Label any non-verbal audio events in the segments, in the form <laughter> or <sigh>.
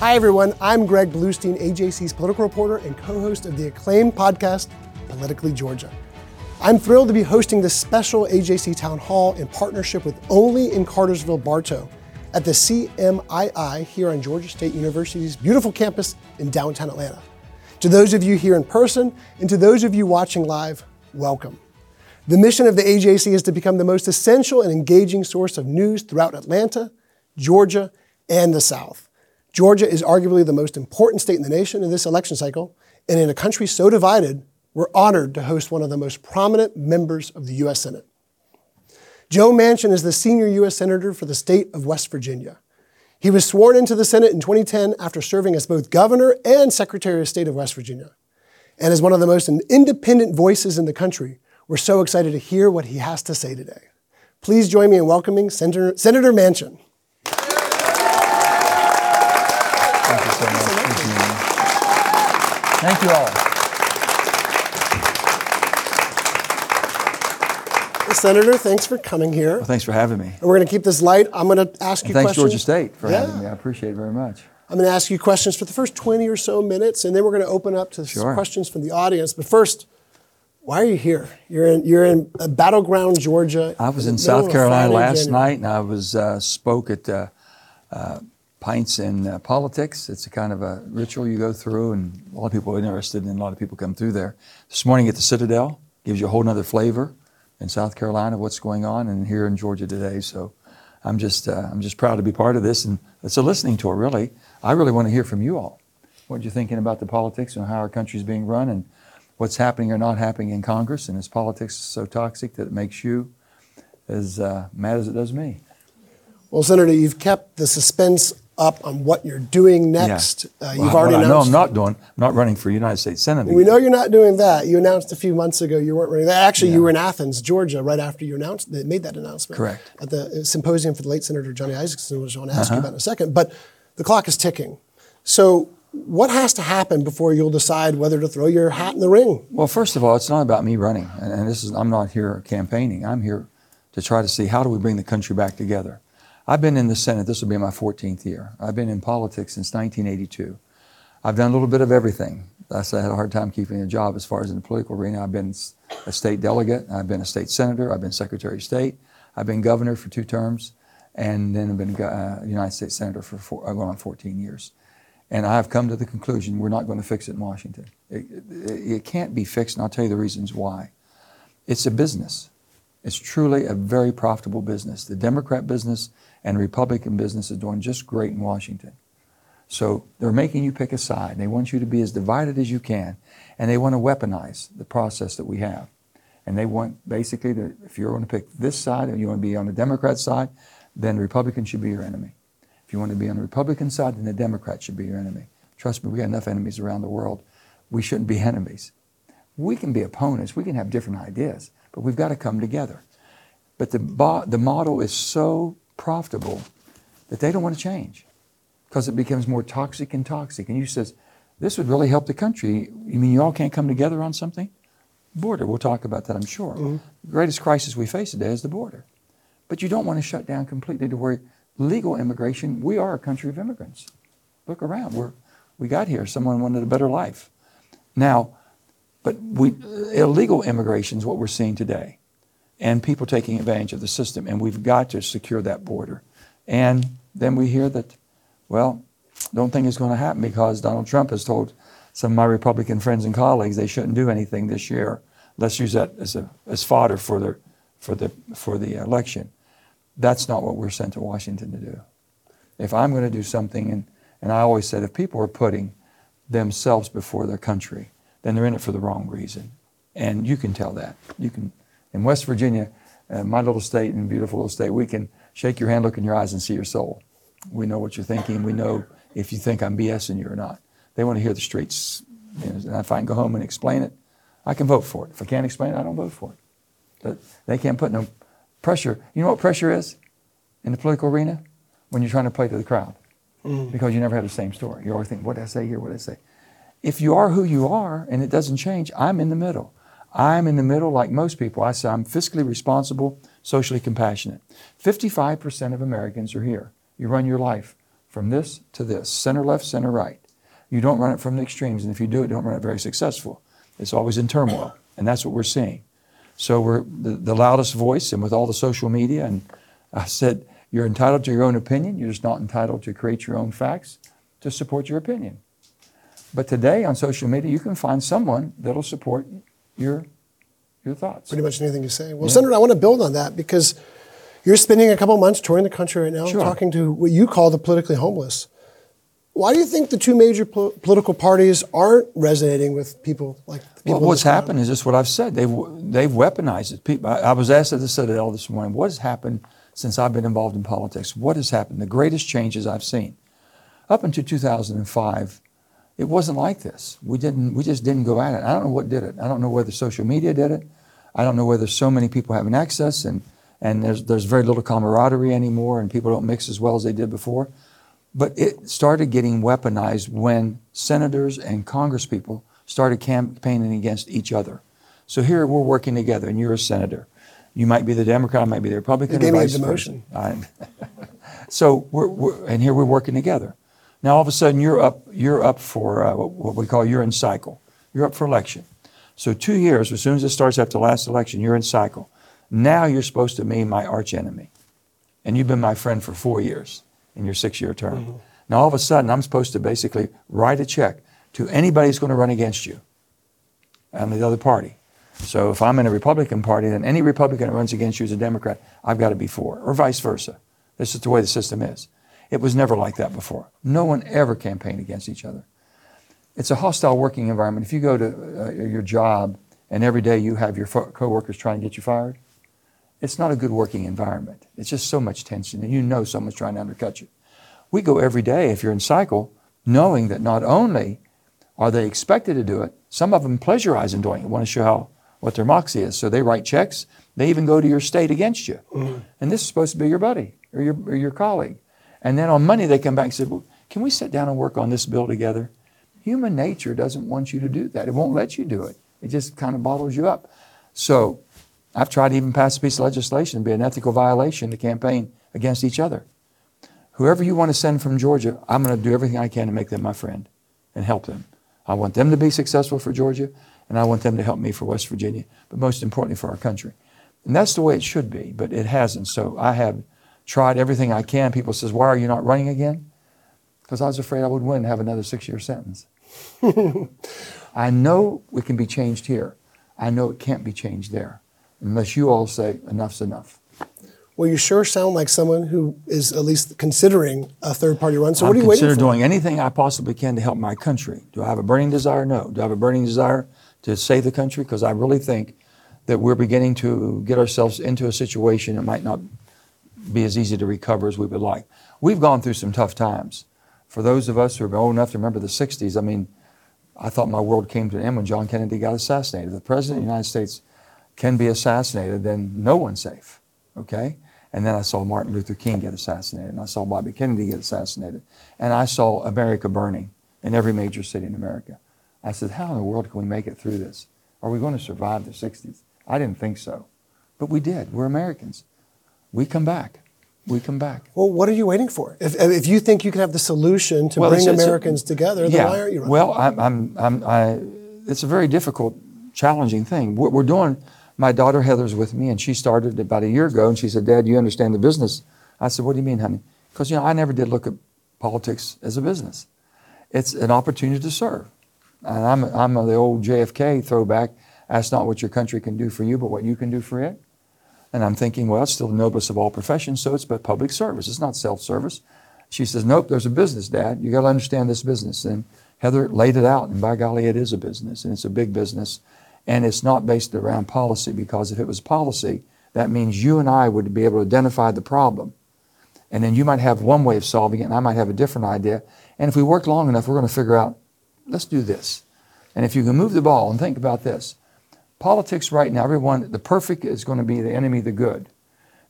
Hi, everyone. I'm Greg Bluestein, AJC's political reporter and co host of the acclaimed podcast, Politically Georgia. I'm thrilled to be hosting this special AJC Town Hall in partnership with Only in Cartersville Bartow at the CMII here on Georgia State University's beautiful campus in downtown Atlanta. To those of you here in person and to those of you watching live, welcome. The mission of the AJC is to become the most essential and engaging source of news throughout Atlanta, Georgia, and the South. Georgia is arguably the most important state in the nation in this election cycle, and in a country so divided, we're honored to host one of the most prominent members of the U.S. Senate. Joe Manchin is the senior U.S. Senator for the state of West Virginia. He was sworn into the Senate in 2010 after serving as both governor and Secretary of State of West Virginia. And as one of the most independent voices in the country, we're so excited to hear what he has to say today. Please join me in welcoming Senator, Senator Manchin. Thank you all. Senator, thanks for coming here. Well, thanks for having me. And we're going to keep this light. I'm going to ask And you thanks, questions. Georgia State, for Yeah. having me. I appreciate it very much. I'm going to ask you questions for the first 20 or so minutes, and then we're going to open up to some Sure. questions from the audience. But first, why are you here? You're in you're in uh, battleground Georgia. I was the in South Carolina last January. night, and I was uh, spoke at uh, uh, Pints in uh, Politics. It's a kind of a ritual you go through, and a lot of people are interested, and a lot of people come through there. This morning at the Citadel gives you a whole other flavor in South Carolina what's going on, and here in Georgia today. So I'm just uh, I'm just proud to be part of this, and it's a listening tour. Really, I really want to hear from you all. What you're thinking about the politics and how our country is being run, and what's happening or not happening in Congress, and is politics so toxic that it makes you as uh, mad as it does me? Well, Senator, you've kept the suspense up on what you're doing next. Uh, you've Well, already what I know announced. I'm not doing. I'm not running for United States Senate. we know you're not doing that. You announced a few months ago you weren't running that. Actually, you were in Athens, Georgia, right after you announced that made that announcement. Correct. At the symposium for the late Senator Johnny Isakson, which I want to ask you Uh-huh. about in a second. But the clock is ticking. So, what has to happen before you'll decide whether to throw your hat in the ring? Well, first of all, it's not about me running, and, and this is I'm not here campaigning. I'm here to try to see how do we bring the country back together. I've been in the Senate. This will be my 14th year. I've been in politics since 1982. I've done a little bit of everything. I said I had a hard time keeping a job as far as in the political arena. I've been a state delegate. I've been a state senator. I've been Secretary of State. I've been governor for two terms, and then I've been uh, United States Senator for four, uh, going on 14 years. And I have come to the conclusion we're not going to fix it in Washington. It, it, it can't be fixed, and I'll tell you the reasons why. It's a business. It's truly a very profitable business. The Democrat business and Republican business is doing just great in Washington. So they're making you pick a side. They want you to be as divided as you can, and they want to weaponize the process that we have. And they want basically that if you're going to pick this side and you want to be on the Democrat side, then the Republican should be your enemy. If you want to be on the Republican side, then the Democrat should be your enemy. Trust me, we got enough enemies around the world. We shouldn't be <laughs> enemies. We can be opponents, we can have different ideas, but we've got to come together. But the, bo- the model is so profitable that they don't want to change because it becomes more toxic and toxic. And you says, this would really help the country. You mean you all can't come together on something? Border, we'll talk about that, I'm sure. Mm-hmm. The greatest crisis we face today is the border. But you don't want to shut down completely to where legal immigration, we are a country of immigrants. Look around. We're, we got here. Someone wanted a better life. Now, but we, illegal immigration is what we're seeing today, and people taking advantage of the system. And we've got to secure that border. And then we hear that, well, don't think it's going to happen because Donald Trump has told some of my Republican friends and colleagues they shouldn't do anything this year. Let's use that as, a, as fodder for the, for, the, for the election. That's not what we're sent to Washington to do. If I'm going to do something, and, and I always said, if people are putting themselves before their country, then they're in it for the wrong reason. And you can tell that. You can, in West Virginia, uh, my little state and beautiful little state, we can shake your hand, look in your eyes, and see your soul. We know what you're thinking. We know if you think I'm BSing you or not. They want to hear the streets. You know, and if I can go home and explain it, I can vote for it. If I can't explain it, I don't vote for it. But they can't put no pressure. You know what pressure is in the political arena? When you're trying to play to the crowd. Mm. Because you never have the same story. You always think, what did I say here? What did I say? If you are who you are and it doesn't change, I'm in the middle. I'm in the middle like most people. I say I'm fiscally responsible, socially compassionate. 55% of Americans are here. You run your life from this to this, center left, center right. You don't run it from the extremes, and if you do it, don't run it very successful. It's always in turmoil, and that's what we're seeing. So we're the, the loudest voice, and with all the social media, and I said, you're entitled to your own opinion. You're just not entitled to create your own facts to support your opinion. But today on social media, you can find someone that'll support your your thoughts. Pretty much anything you say. Well, yeah. Senator, I want to build on that because you're spending a couple months touring the country right now, sure. talking to what you call the politically homeless. Why do you think the two major po- political parties aren't resonating with people like people well, what's happened is just what I've said. They've, they've weaponized it. People, I, I was asked at the Citadel this morning, what has happened since I've been involved in politics? What has happened? The greatest changes I've seen. Up until 2005, it wasn't like this. We, didn't, we just didn't go at it. I don't know what did it. I don't know whether social media did it. I don't know whether so many people having access and, and there's, there's very little camaraderie anymore and people don't mix as well as they did before. But it started getting weaponized when senators and congresspeople started campaigning against each other. So here we're working together, and you're a senator. You might be the Democrat, I might be the Republican. They gave me a demotion. <laughs> so we're, we're, and here we're working together. Now all of a sudden you're up, you're up for uh, what we call you're in cycle. You're up for election. So two years, as soon as it starts after the last election, you're in cycle. Now you're supposed to be my archenemy, and you've been my friend for four years in your six year term. Mm-hmm. Now, all of a sudden, I'm supposed to basically write a check to anybody who's going to run against you and the other party. So if I'm in a Republican Party, then any Republican that runs against you as a Democrat, I've got to be for, or vice versa. This is the way the system is. It was never like that before. No one ever campaigned against each other. It's a hostile working environment. If you go to uh, your job and every day you have your coworkers trying to get you fired, it's not a good working environment. It's just so much tension, and you know someone's trying to undercut you. We go every day, if you're in cycle, knowing that not only are they expected to do it, some of them pleasurize in doing it, want to show how, what their moxie is. So they write checks. They even go to your state against you. Mm. And this is supposed to be your buddy or your, or your colleague. And then on Monday, they come back and say, well, Can we sit down and work on this bill together? Human nature doesn't want you to do that. It won't let you do it. It just kind of bottles you up. So I've tried to even pass a piece of legislation, be an ethical violation to campaign against each other. Whoever you want to send from Georgia, I'm going to do everything I can to make them my friend and help them. I want them to be successful for Georgia, and I want them to help me for West Virginia, but most importantly for our country. And that's the way it should be, but it hasn't. So I have tried everything I can. People says, "Why are you not running again?" Because I was afraid I would win and have another six-year sentence. <laughs> I know it can be changed here. I know it can't be changed there unless you all say enough's enough. Well, you sure sound like someone who is at least considering a third party run. So, I'm what are you waiting for? consider doing anything I possibly can to help my country. Do I have a burning desire? No. Do I have a burning desire to save the country? Because I really think that we're beginning to get ourselves into a situation that might not be as easy to recover as we would like. We've gone through some tough times. For those of us who are old enough to remember the 60s, I mean, I thought my world came to an end when John Kennedy got assassinated. The President of the United States can be assassinated, then no one's safe. Okay? And then I saw Martin Luther King get assassinated, and I saw Bobby Kennedy get assassinated, and I saw America burning in every major city in America. I said, How in the world can we make it through this? Are we going to survive the 60s? I didn't think so. But we did. We're Americans. We come back. We come back. Well, what are you waiting for? If, if you think you can have the solution to well, bring it's, Americans it's a, together, then why aren't you running? Well, I'm, I'm, I'm, I, it's a very difficult, challenging thing. What we're doing my daughter Heather's with me, and she started about a year ago, and she said, Dad, you understand the business? I said, What do you mean, honey? Because, you know, I never did look at politics as a business. It's an opportunity to serve. And I'm, I'm the old JFK throwback ask not what your country can do for you, but what you can do for it. And I'm thinking, well, it's still the noblest of all professions, so it's but public service. It's not self service. She says, nope, there's a business, Dad. You got to understand this business. And Heather laid it out, and by golly, it is a business, and it's a big business. And it's not based around policy, because if it was policy, that means you and I would be able to identify the problem. And then you might have one way of solving it, and I might have a different idea. And if we work long enough, we're going to figure out, let's do this. And if you can move the ball and think about this, politics right now, everyone, the perfect is going to be the enemy of the good.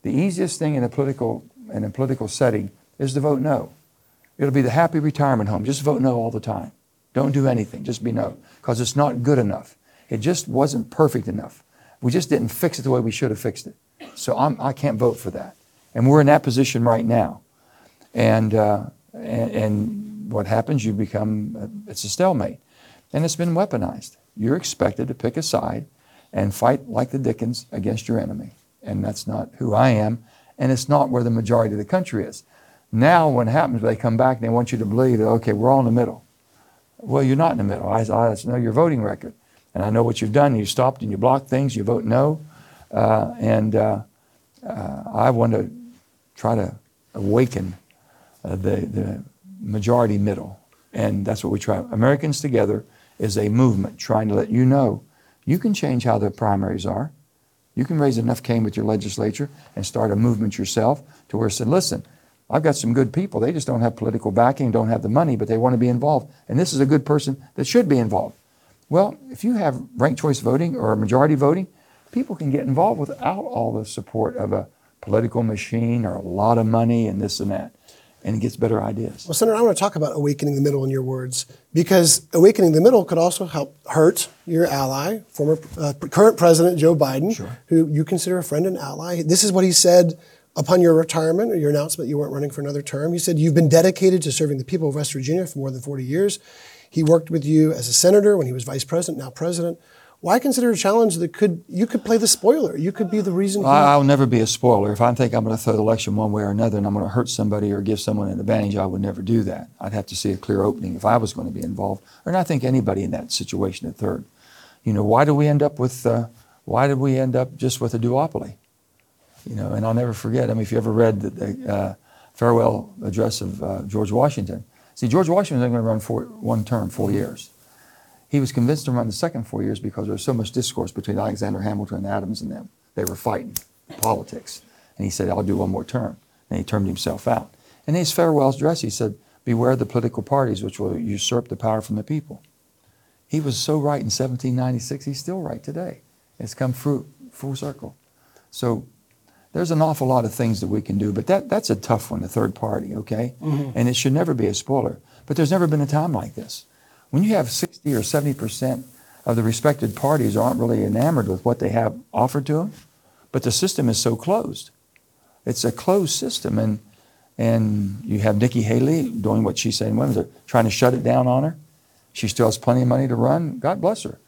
The easiest thing in a political in a political setting is to vote no. It'll be the happy retirement home. Just vote no all the time. Don't do anything. Just be no, because it's not good enough. It just wasn't perfect enough. We just didn't fix it the way we should have fixed it. So I'm, I can not vote for that. And we're in that position right now. And, uh, and, and what happens, you become, uh, it's a stalemate. And it's been weaponized. You're expected to pick a side and fight like the Dickens against your enemy. And that's not who I am, and it's not where the majority of the country is. Now, what happens, they come back and they want you to believe that, okay, we're all in the middle. Well, you're not in the middle. I, I know your voting record, and I know what you've done. You stopped and you blocked things, you vote no. Uh, and uh, uh, I want to try to awaken uh, the, the majority middle. And that's what we try. Americans Together is a movement trying to let you know you can change how the primaries are. You can raise enough cane with your legislature and start a movement yourself to where it said, listen, I've got some good people. They just don't have political backing, don't have the money, but they want to be involved. And this is a good person that should be involved. Well, if you have ranked choice voting or majority voting, people can get involved without all the support of a political machine or a lot of money and this and that and it gets better ideas. Well, Senator, I want to talk about awakening the middle in your words because awakening the middle could also help hurt your ally, former uh, current President Joe Biden, sure. who you consider a friend and ally. This is what he said upon your retirement or your announcement you weren't running for another term. He said, You've been dedicated to serving the people of West Virginia for more than 40 years. He worked with you as a senator when he was vice president, now president why consider a challenge that could you could play the spoiler? You could be the reason. Well, I'll never be a spoiler. If I think I'm going to throw the election one way or another, and I'm going to hurt somebody or give someone an advantage, I would never do that. I'd have to see a clear opening if I was going to be involved, and I think anybody in that situation at third. You know, why do we end up with? Uh, why did we end up just with a duopoly? You know, and I'll never forget. I mean, if you ever read the, the uh, farewell address of uh, George Washington, see, George Washington was going to run for one term, four years. He was convinced to run the second four years because there was so much discourse between Alexander Hamilton and Adams and them. They were fighting politics. And he said, I'll do one more term. And he termed himself out. In his farewell address, he said, Beware the political parties which will usurp the power from the people. He was so right in 1796, he's still right today. It's come full, full circle. So there's an awful lot of things that we can do, but that, that's a tough one, the third party, okay? Mm-hmm. And it should never be a spoiler. But there's never been a time like this. When you have 60 or 70 percent of the respected parties aren't really enamored with what they have offered to them, but the system is so closed. It's a closed system, and and you have Nikki Haley doing what she's saying. Women are trying to shut it down on her. She still has plenty of money to run. God bless her.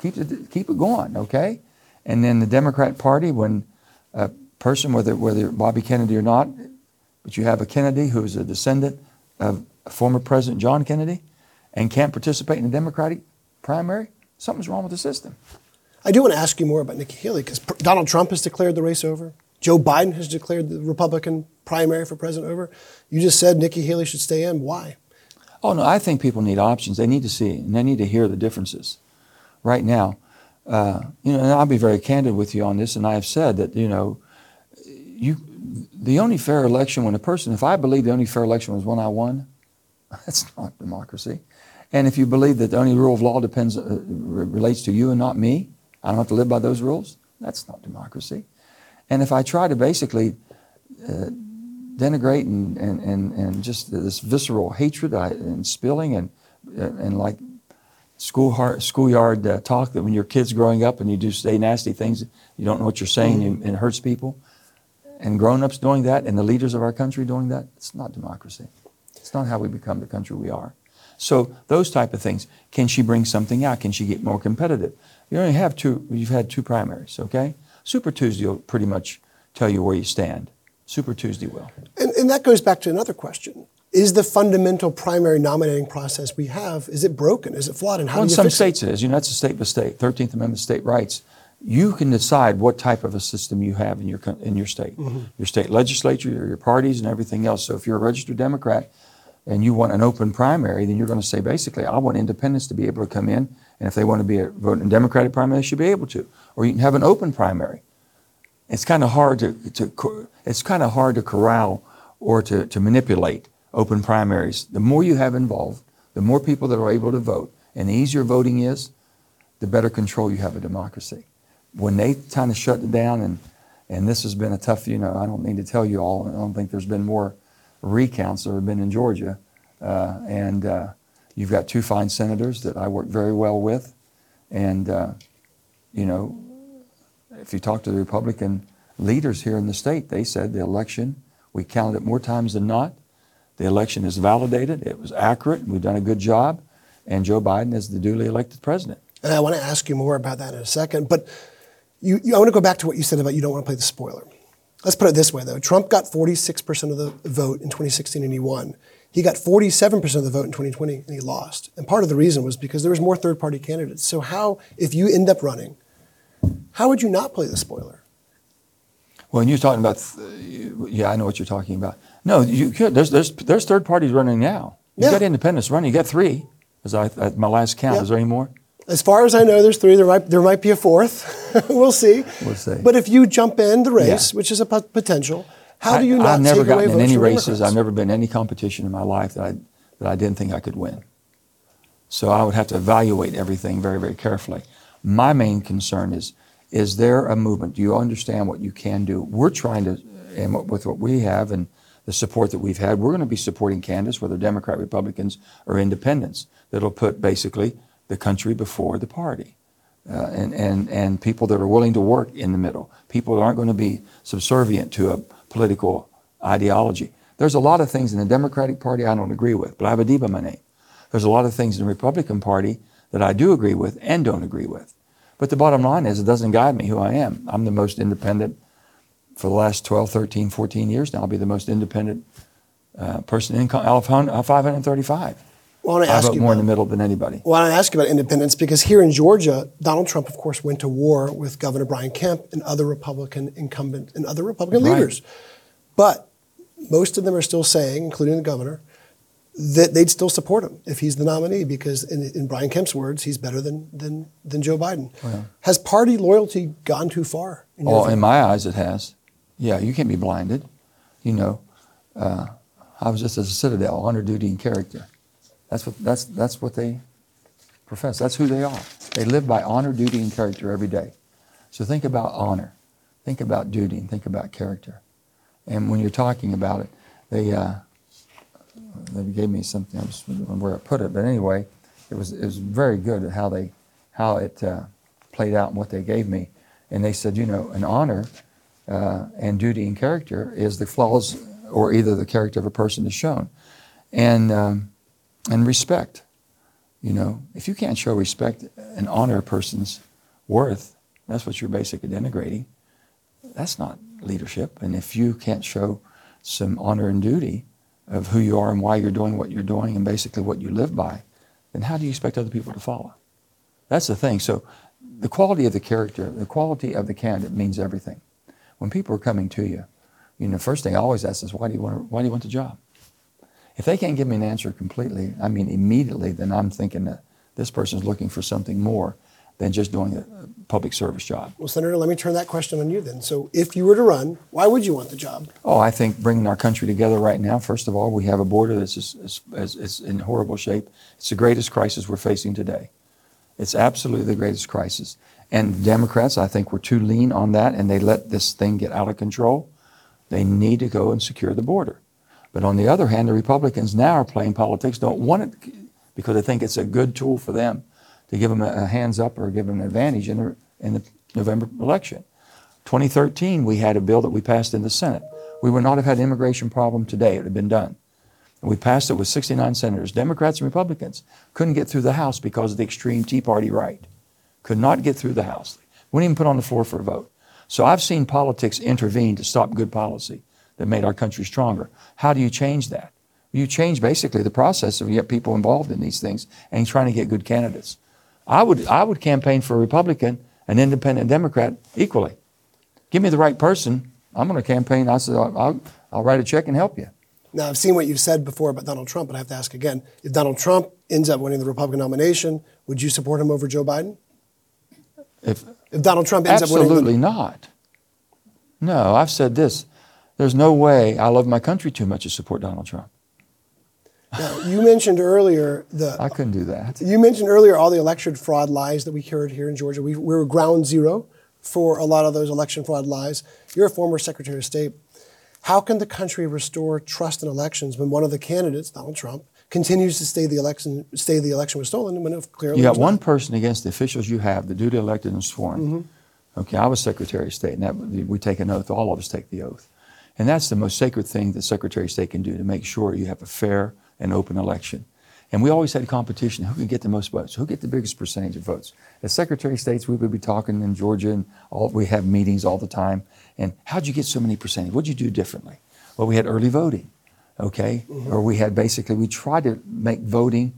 Keep it keep it going, okay? And then the Democrat Party, when a person, whether whether Bobby Kennedy or not, but you have a Kennedy who is a descendant of former President John Kennedy, and can't participate in the Democratic primary, something's wrong with the system. I do want to ask you more about Nikki Haley because Donald Trump has declared the race over. Joe Biden has declared the Republican primary for president over. You just said Nikki Haley should stay in. Why? Oh, no, I think people need options. They need to see and they need to hear the differences. Right now, uh, you know, and I'll be very candid with you on this, and I have said that, you know, you, the only fair election when a person, if I believe the only fair election was when I won, <laughs> that's not democracy. And if you believe that the only rule of law depends, uh, relates to you and not me, I don't have to live by those rules, that's not democracy. And if I try to basically uh, denigrate and, and, and, and just this visceral hatred and spilling and, uh, and like school heart, schoolyard uh, talk that when your kid's growing up and you do say nasty things, you don't know what you're saying and it hurts people, and grown-ups doing that and the leaders of our country doing that, it's not democracy. It's not how we become the country we are. So those type of things. Can she bring something out? Can she get more competitive? You only have two. You've had two primaries, okay? Super Tuesday will pretty much tell you where you stand. Super Tuesday will. And, and that goes back to another question. Is the fundamental primary nominating process we have, is it broken? Is it flawed? And how well, in do you some fix states it? it is. You know, that's a state by state, 13th Amendment state rights. You can decide what type of a system you have in your, in your state. Mhm. Your state legislature, your, your parties, and everything else. So if you're a registered Democrat and you want an open primary, then you're going to say basically, I want independents to be able to come in, and if they want to be a vote in Democratic primary, they should be able to. Or you can have an open primary. It's kind of hard to, to it's kind of hard to corral or to, to manipulate open primaries. The more you have involved, the more people that are able to vote, and the easier voting is, the better control you have of democracy. When they kind of shut it down, and and this has been a tough, you know, I don't need to tell you all. I don't think there's been more recounts that have been in Georgia, uh, and uh, you've got two fine senators that I work very well with, and uh, you know, if you talk to the Republican leaders here in the state, they said the election, we counted it more times than not. The election is validated, it was accurate, we've done a good job, and Joe Biden is the duly elected president. And I want to ask you more about that in a second. But you, you, I want to go back to what you said about you don't want to play the spoiler. Let's put it this way, though. Trump got 46% of the vote in 2016 and he won. He got 47% of the vote in 2020 and he lost. And part of the reason was because there was more third party candidates. So, how, if you end up running, how would you not play the spoiler? Well, and you're talking about, th- yeah, I know what you're talking about. No, you could. There's, there's, there's third parties running now. You've Yeah. got independents running. You got three, as I, at my last count. Yeah. Is there any more? As far as I know, there's three. There might, there might be a fourth. <laughs> we'll see. We'll see. But if you jump in the race, Yeah. which is a potential, how do you I, not I've never gotten in any races. I've never been in any competition in my life that I, that I didn't think I could win. So I would have to evaluate everything very, very carefully. My main concern is, is there a movement? Do you understand what you can do? We're trying to, and what- with what we have and the support that we've had, we're going to be supporting candidates, whether Democrat, Republicans, or independents, that'll put basically the country before the party. Uh, and, and, and people that are willing to work in the middle, people that aren't going to be subservient to a political ideology. There's a lot of things in the Democratic Party I don't agree with, but I have a D by my name. There's a lot of things in the Republican Party that I do agree with and don't agree with. But the bottom line is it doesn't guide me who I am. I'm the most independent for the last 12, 13, 14 years now. I'll be the most independent uh, person in of 535. Well, I I ask vote you more in about- the middle than anybody. Well, I ask you about independence because here in Georgia, Donald Trump, of course, went to war with Governor Brian Kemp and other Republican incumbent and other Republican Right. leaders. But most of them are still saying, including the governor, that they'd still support him if he's the nominee because, in, in Brian Kemp's words, he's better than than, than Joe Biden. Well. Has party loyalty gone too far? in Oh, in my eyes, it has. Yeah, you can't be blinded. You know, uh, I was just as a citadel, honor, duty, and character. That's what that's that's what they profess. That's who they are. They live by honor, duty, and character every day. So think about honor, think about duty, and think about character. And when you're talking about it, they uh, they gave me something. I was where I put it, but anyway, it was it was very good how they how it uh, played out and what they gave me. And they said, you know, an honor uh, and duty and character is the flaws or either the character of a person is shown, and um, and respect. You know, if you can't show respect and honor a person's worth, that's what you're basically denigrating. That's not leadership. And if you can't show some honor and duty of who you are and why you're doing what you're doing and basically what you live by, then how do you expect other people to follow? That's the thing. So the quality of the character, the quality of the candidate means everything. When people are coming to you, you know, the first thing I always ask is, why do you want, why do you want the job? If they can't give me an answer completely, I mean immediately, then I'm thinking that this person's looking for something more than just doing a public service job. well, Senator, let me turn that question on you then. So, if you were to run, why would you want the job? Oh, I think bringing our country together right now, first of all, we have a border that's is, is, is, is in horrible shape. It's the greatest crisis we're facing today. It's absolutely the greatest crisis. And Democrats, I think, were too lean on that and they let this thing get out of control. They need to go and secure the border. But on the other hand, the Republicans now are playing politics, don't want it because they think it's a good tool for them to give them a, hands up or give them an advantage in the, in the November election. 2013, we had a bill that we passed in the Senate. We would not have had an immigration problem today. It have been done. And we passed it with 69 senators. Democrats and Republicans couldn't get through the House because of the extreme Tea Party right. Could not get through the House. Wouldn't even put on the floor for a vote. So I've seen politics intervene to stop good policy. That made our country stronger. How do you change that? You change basically the process of you get people involved in these things and trying to get good candidates. I would, I would campaign for a Republican, an independent Democrat equally. Give me the right person. I'm going to campaign. I said, I'll, I'll, I'll write a check and help you. Now, I've seen what you've said before about Donald Trump, but I have to ask again. If Donald Trump ends up winning the Republican nomination, would you support him over Joe Biden? If, if Donald Trump ends up winning. Absolutely not. No, I've said this. There's no way I love my country too much to support Donald Trump. Now, you mentioned earlier the. I couldn't do that. You mentioned earlier all the election fraud lies that we heard here in Georgia. We, we were ground zero for a lot of those election fraud lies. You're a former Secretary of State. How can the country restore trust in elections when one of the candidates, Donald Trump, continues to say the election, say the election was stolen when it clearly you got one person against the officials you have, the duly elected and sworn. Mm-hmm. Okay, I was Secretary of State, and that we take an oath. All of us take the oath, and that's the most sacred thing that Secretary of State can do to make sure you have a fair and open election. And we always had competition. Who can get the most votes? Who get the biggest percentage of votes? As Secretary of States, we would be talking in Georgia, and all, we have meetings all the time. And how'd you get so many percentage? What'd you do differently? Well, we had early voting, okay? Mm-hmm. Or we had basically, we tried to make voting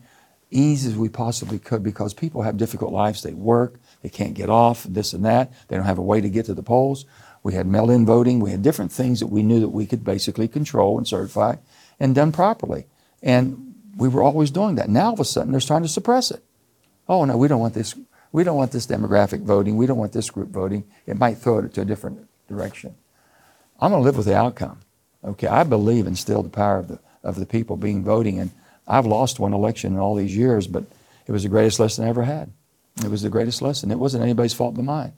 easy as we possibly could because people have difficult lives. They work, they can't get off, this and that. They don't have a way to get to the polls. We had mail in voting. We had different things that we knew that we could basically control and certify and done properly. And we were always doing that. Now all of a sudden they're trying to suppress it. Oh no, we don't want this. We don't want this demographic voting. We don't want this group voting. It might throw it to a different direction. I'm going to live with the outcome. Okay, I believe in still the power of the of the people being voting, and I've lost one election in all these years, but it was the greatest lesson I ever had. It was the greatest lesson. It wasn't anybody's fault but mine.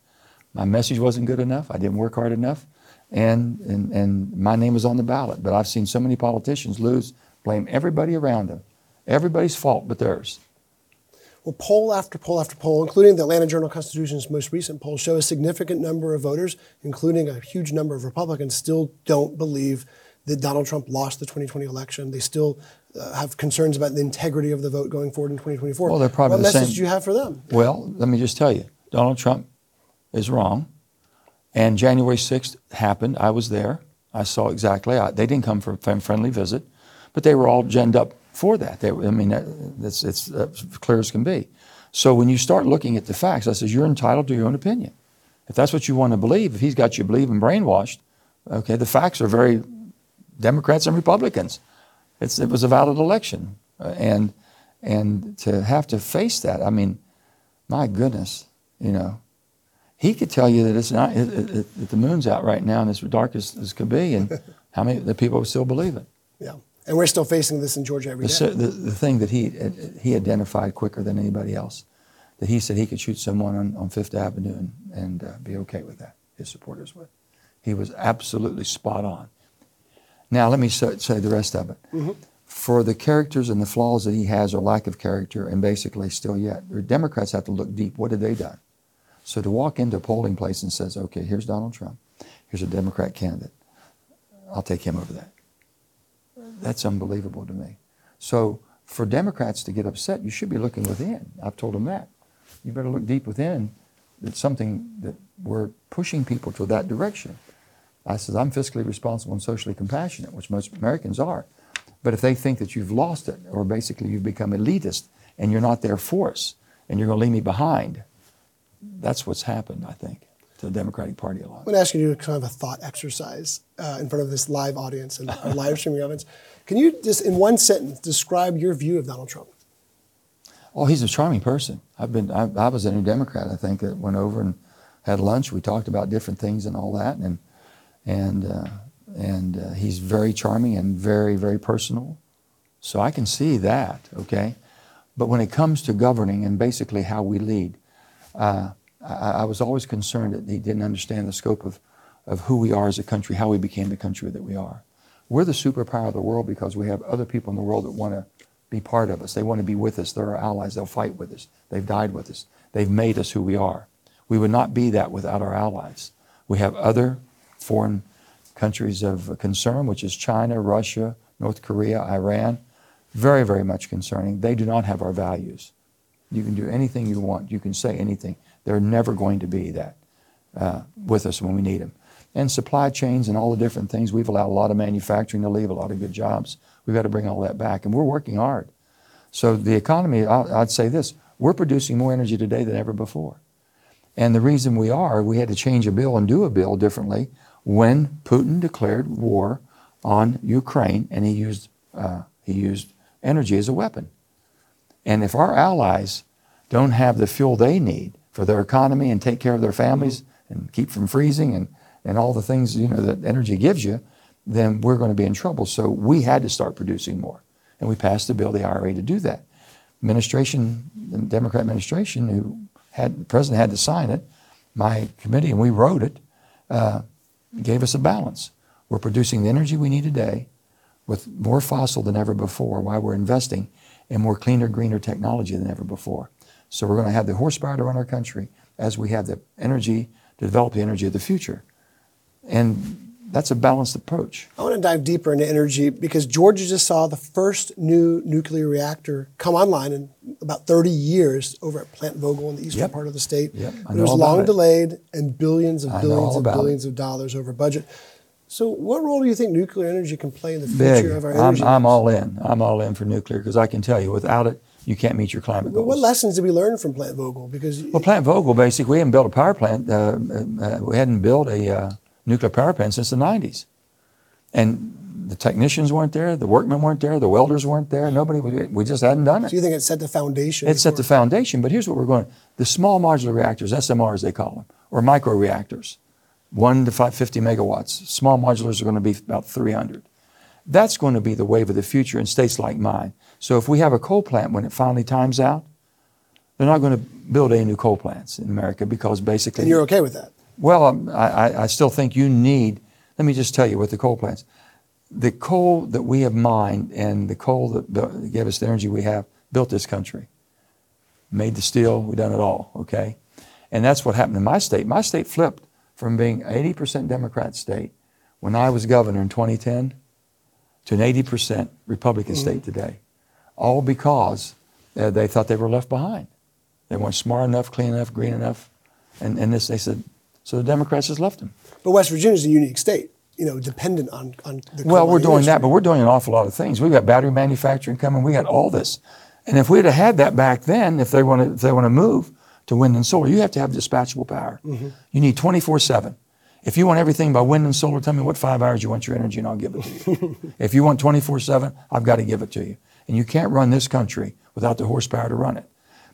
My message wasn't good enough. I didn't work hard enough, and and and my name was on the ballot. But I've seen so many politicians lose, blame everybody around them, everybody's fault but theirs. Well, poll after poll after poll, including the Atlanta Journal Constitution's most recent poll, show a significant number of voters, including a huge number of Republicans, still don't believe that Donald Trump lost the 2020 election. They still uh, have concerns about the integrity of the vote going forward in 2024. Well, they're probably what the message same- do you have for them? Well, let me just tell you, Donald Trump is wrong. And January 6th happened. I was there. I saw exactly. I, they didn't come for a friendly visit, but they were all ginned up for that. They, I mean, it's uh, clear as can be. So when you start looking at the facts, I says you're entitled to your own opinion. If that's what you want to believe, if he's got you believing brainwashed, okay, the facts are very Democrats and Republicans. It's, it was a valid election, uh, and and to have to face that, I mean, my goodness, you know, he could tell you that it's not it, it, it- that the moon's out right now and it's dark as, as could be, and <laughs> how many the people still believe it. Yeah. And we're still facing this in Georgia every The, day. the, the thing that he he identified quicker than anybody else, that he said he could shoot someone on, on Fifth Avenue and, and uh, be okay with that. His supporters would. He was absolutely spot on. Now let me say, say the rest of it. For the characters and the flaws that he has, or lack of character, and basically still yet, the Democrats have to look deep. What have they done? So to walk into a polling place and says, "Okay, here's Donald Trump, here's a Democrat candidate, I'll take him over that." That's unbelievable to me. So for Democrats to get upset, you should be looking within. I've told them that. You better look deep within. It's something that we're pushing people to that direction. I said, I'm fiscally responsible and socially compassionate, which most Americans are. But if they think that you've lost it, or basically you've become elitist and you're not there for us, and you're going to leave me behind, that's what's happened, I think, to the Democratic Party a lot. I'm going to ask you to do kind of a thought exercise uh, in front of this live audience and our live streaming audience. Can you just, in one sentence, describe your view of Donald Trump? Oh, he's a charming person. I've been. I, I was a New Democrat. I think that went over and had lunch. We talked about different things and all that, and and uh, and uh, he's very charming and very very personal. So I can see that. Okay, but when it comes to governing and basically how we lead, uh, I, I was always concerned that he didn't understand the scope of of who we are as a country, how we became the country that we are. We're the superpower of the world because we have other people in the world that want to be part of us. They want to be with us. They're our allies. They'll fight with us. They've died with us. They've made us who we are. We would not be that without our allies. We have other foreign countries of concern, which is China, Russia, North Korea, Iran. Very, very much concerning. They do not have our values. You can do anything you want. You can say anything. They're never going to be that uh, with us when we need them. and supply chains and all the different things. We've allowed a lot of manufacturing to leave, a lot of good jobs. We've got to bring all that back, and we're working hard. So the economy, I'd say this: we're producing more energy today than ever before. And the reason we are, we had to change a bill and do a bill differently when Putin declared war on Ukraine, and he used uh, he used energy as a weapon. And if our allies don't have the fuel they need for their economy and take care of their families and keep from freezing and, and all the things you know that energy gives you, then we're going to be in trouble. So we had to start producing more, and we passed the bill, the IRA, to do that. Administration, the Democrat administration, who had the president had to sign it, my committee, and we wrote it, uh, gave us a balance. We're producing the energy we need today with more fossil than ever before while we're investing in more cleaner, greener technology than ever before. So we're going to have the horsepower to run our country as we have the energy to develop the energy of the future. And that's a balanced approach. I want to dive deeper into energy because Georgia just saw the first new nuclear reactor come online in about 30 years over at Plant Vogtle in the eastern Yep. part of the state. Yep, I it was long it. delayed and billions and I billions about billions of dollars over budget. So, what role do you think nuclear energy can play in the Big. future of our I'm. I'm all in. I'm all in for nuclear because I can tell you, without it, you can't meet your climate But goals. what lessons did we learn from Plant Vogtle? Because Well, Plant Vogtle basically, we hadn't built a power plant. Uh, uh, we hadn't built a uh, nuclear power plant since the 90s. And the technicians weren't there, the workmen weren't there, the welders weren't there. Nobody, we just hadn't done it. so you think it set the foundation? It set the foundation, but here's what we're going the small modular reactors, SMRs they call them, or micro 1 to 550 megawatts. Small modulars are going to be about 300. That's going to be the wave of the future in states like mine. So if we have a coal plant when it finally times out, they're not going to build any new coal plants in America because basically. and you're okay with that? Well, um, I, I, I still think you need, let me just tell you with the coal plants, the coal that we have mined and the coal that gave us the energy we have built this country. Made the steel, we've done it all, okay? And that's what happened in my state. My state flipped from being 80% Democrat state when I was governor in 2010 to an 80% Republican state today. All because uh, they thought they were left behind. They weren't smart enough, clean enough, green enough. And, and this, they said, so the Democrats just left them. But West Virginia is a unique state, you know, dependent on, on the Well, we're doing that, but we're doing an awful lot of things. We've got battery manufacturing coming. We got all this, and if we'd have had that back then, if they want to, if they want to move to wind and solar, you have to have dispatchable power. Mm-hmm. You need 24/7. If you want everything by wind and solar, tell me what five hours you want your energy, and I'll give it to you. <laughs> if you want 24/7, I've got to give it to you. And you can't run this country without the horsepower to run it.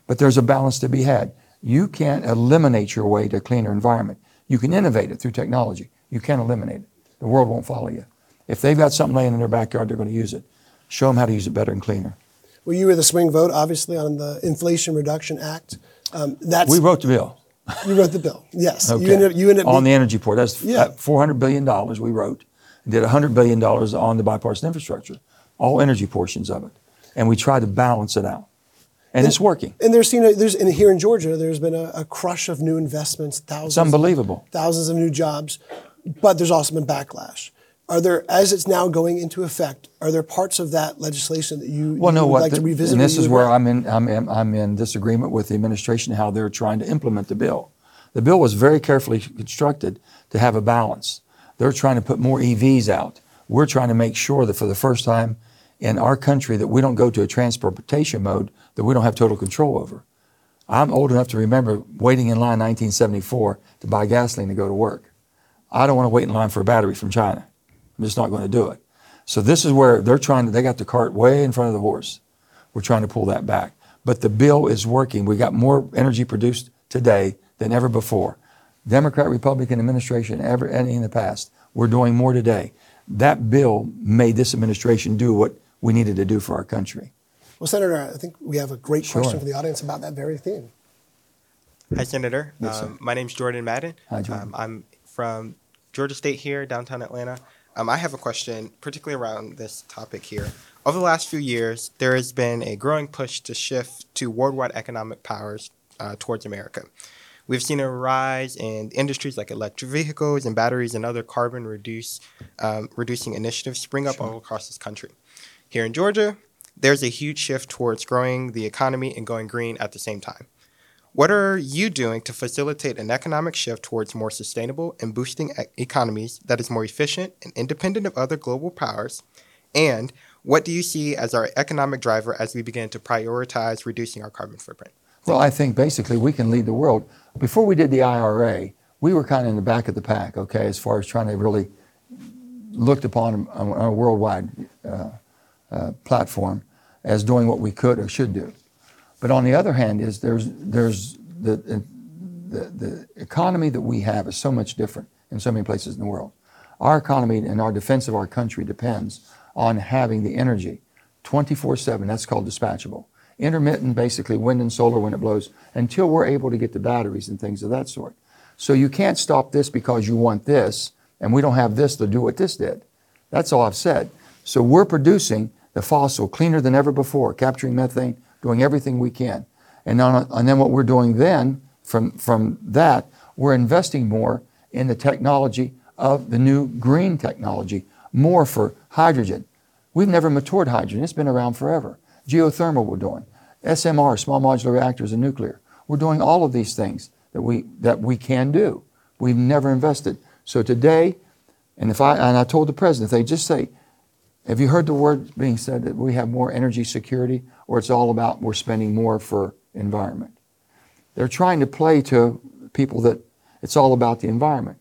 But there's a balance to be had. You can't eliminate your way to a cleaner environment. You can innovate it through technology. You can't eliminate it. The world won't follow you. If they've got something laying in their backyard, they're going to use it. Show them how to use it better and cleaner. Well, you were the swing vote, obviously, on the Inflation Reduction Act. Um, that's We wrote the bill. you wrote the bill. Yes, Okay. you ended up, you ended up on the energy port. That's Yeah. uh, $400 billion we wrote. And did $100 billion on the bipartisan infrastructure, all energy portions of it. And we tried to balance it out. And it's working. And there's seen a, there's and here in Georgia, there's been a, a crush of new investments, thousands, It's unbelievable. thousands of new jobs, but there's also been backlash. Are there, as it's now going into effect, are there parts of that legislation that you, Well, you no, would what? like to the- revisit? and this is where? I'm in, I'm, in, I'm in disagreement with the administration how they're trying to implement the bill. The bill was very carefully constructed to have a balance. They're trying to put more EVs out. We're trying to make sure that for the first time in our country that we don't go to a transportation mode that we don't have total control over. I'm old enough to remember waiting in line 1974 to buy gasoline to go to work. I don't want to wait in line for a battery from China. I'm just not going to do it. So this is where they're trying to, they got the cart way in front of the horse. We're trying to pull that back. But the bill is working. We got more energy produced today than ever before. Democrat, Republican administration, ever any in the past, we're doing more today. That bill made this administration do what we needed to do for our country. Well, Senator, I think we have a great Sure. question for the audience about that very theme. Hi, Senator. Yes, sir. um, my name's Jordan Madden. Hi, Jordan. Um, I'm from Georgia State here, downtown Atlanta. Um, I have a question, particularly around this topic here. Over the last few years, there has been a growing push to shift to worldwide economic powers uh, towards America. We've seen a rise in industries like electric vehicles and batteries and other carbon reduce, um, reducing initiatives spring up all across this country. Here in Georgia, there's a huge shift towards growing the economy and going green at the same time. What are you doing to facilitate an economic shift towards more sustainable and boosting e- economies that is more efficient and independent of other global powers? And what do you see as our economic driver as we begin to prioritize reducing our carbon footprint? Well, I think basically we can lead the world. Before we did the IRA, we were kind of in the back of the pack, okay, as far as trying to really looked upon on a worldwide uh, uh, platform as doing what we could or should do. But on the other hand, is there's there's the, the the economy that we have is so much different in so many places in the world. Our economy and our defense of our country depends on having the energy 24/7. That's called dispatchable. Intermittent, basically wind and solar when it blows, until we're able to get the batteries and things of that sort. So you can't stop this because you want this, and we don't have this to do what this did. That's all I've said. So we're producing the fossil cleaner than ever before, capturing methane, doing everything we can. And, on, and then what we're doing then, from, from that, we're investing more in the technology of the new green technology, more for hydrogen. We've never matured hydrogen. It's been around forever. Geothermal we're doing. SMR, small modular reactors and nuclear. We're doing all of these things that we, that we can do. We've never invested. So today, and if I, and I told the president, they just say, have you heard the word being said that we have more energy security or it's all about we're spending more for environment? They're trying to play to people that it's all about the environment.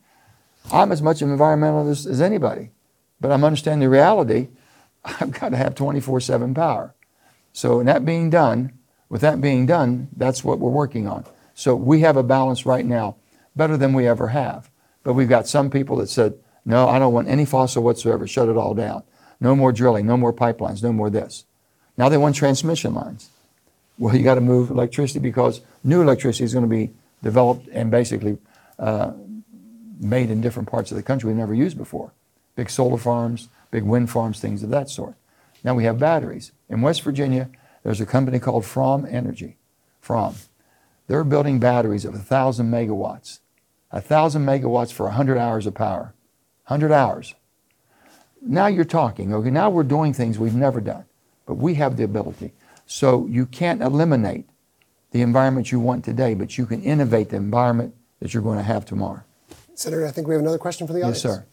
I'm as much of an environmentalist as anybody, but I'm understanding the reality. <laughs> I've got to have 24/7 power. So, that being done, with that being done, that's what we're working on. So we have a balance right now, better than we ever have. But we've got some people that said, no, I don't want any fossil whatsoever. Shut it all down. No more drilling, no more pipelines, no more this. Now they want transmission lines. Well, you got to move electricity because new electricity is going to be developed and basically uh, made in different parts of the country we've never used before. Big solar farms, big wind farms, things of that sort. Now we have batteries. In West Virginia, there's a company called Form Energy. Form. They're building batteries of 1,000 megawatts. 1,000 megawatts for 100 hours of power. 100 hours. Now you're talking, okay? Now we're doing things we've never done, but we have the ability. So you can't eliminate the environment you want today, but you can innovate the environment that you're going to have tomorrow. Senator, I think we have another question for the audience. Yes, sir.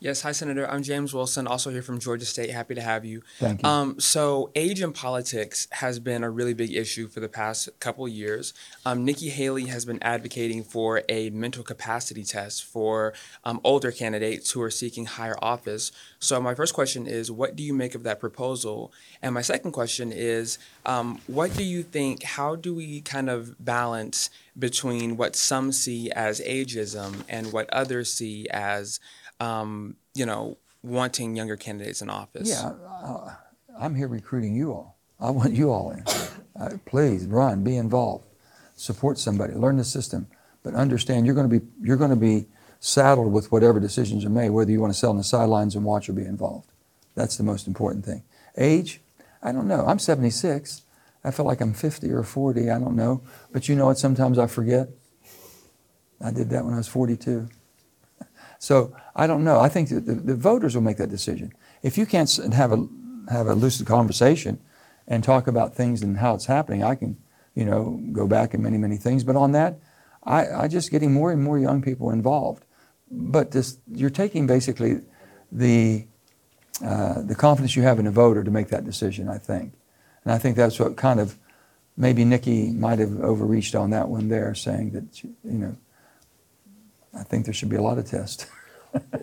Yes, hi, Senator. I'm James Wilson, also here from Georgia State. Happy to have you. Thank you. Um, so, age in politics has been a really big issue for the past couple years. Um, Nikki Haley has been advocating for a mental capacity test for um, older candidates who are seeking higher office. So, my first question is, what do you make of that proposal? And my second question is, um, what do you think? How do we kind of balance between what some see as ageism and what others see as um, you know, wanting younger candidates in office? Yeah, uh, I'm here recruiting you all. I want you all in. Uh, please run, be involved, support somebody, learn the system, but understand you're going to be you're going to be saddled with whatever decisions are made, whether you want to sit on the sidelines and watch or be involved. That's the most important thing. Age, I don't know. I'm 76. I feel like I'm 50 or 40. I don't know. But you know what? Sometimes I forget. I did that when I was 42. So I don't know. I think the, the, voters will make that decision. If you can't have a have a lucid conversation and talk about things and how it's happening, I can, you know, go back in many many things. But on that, I, I just getting more and more young people involved. But this, you're taking basically the uh, the confidence you have in a voter to make that decision. I think, and I think that's what kind of maybe Nikki might have overreached on that one there, saying that you know I think there should be a lot of tests. <laughs>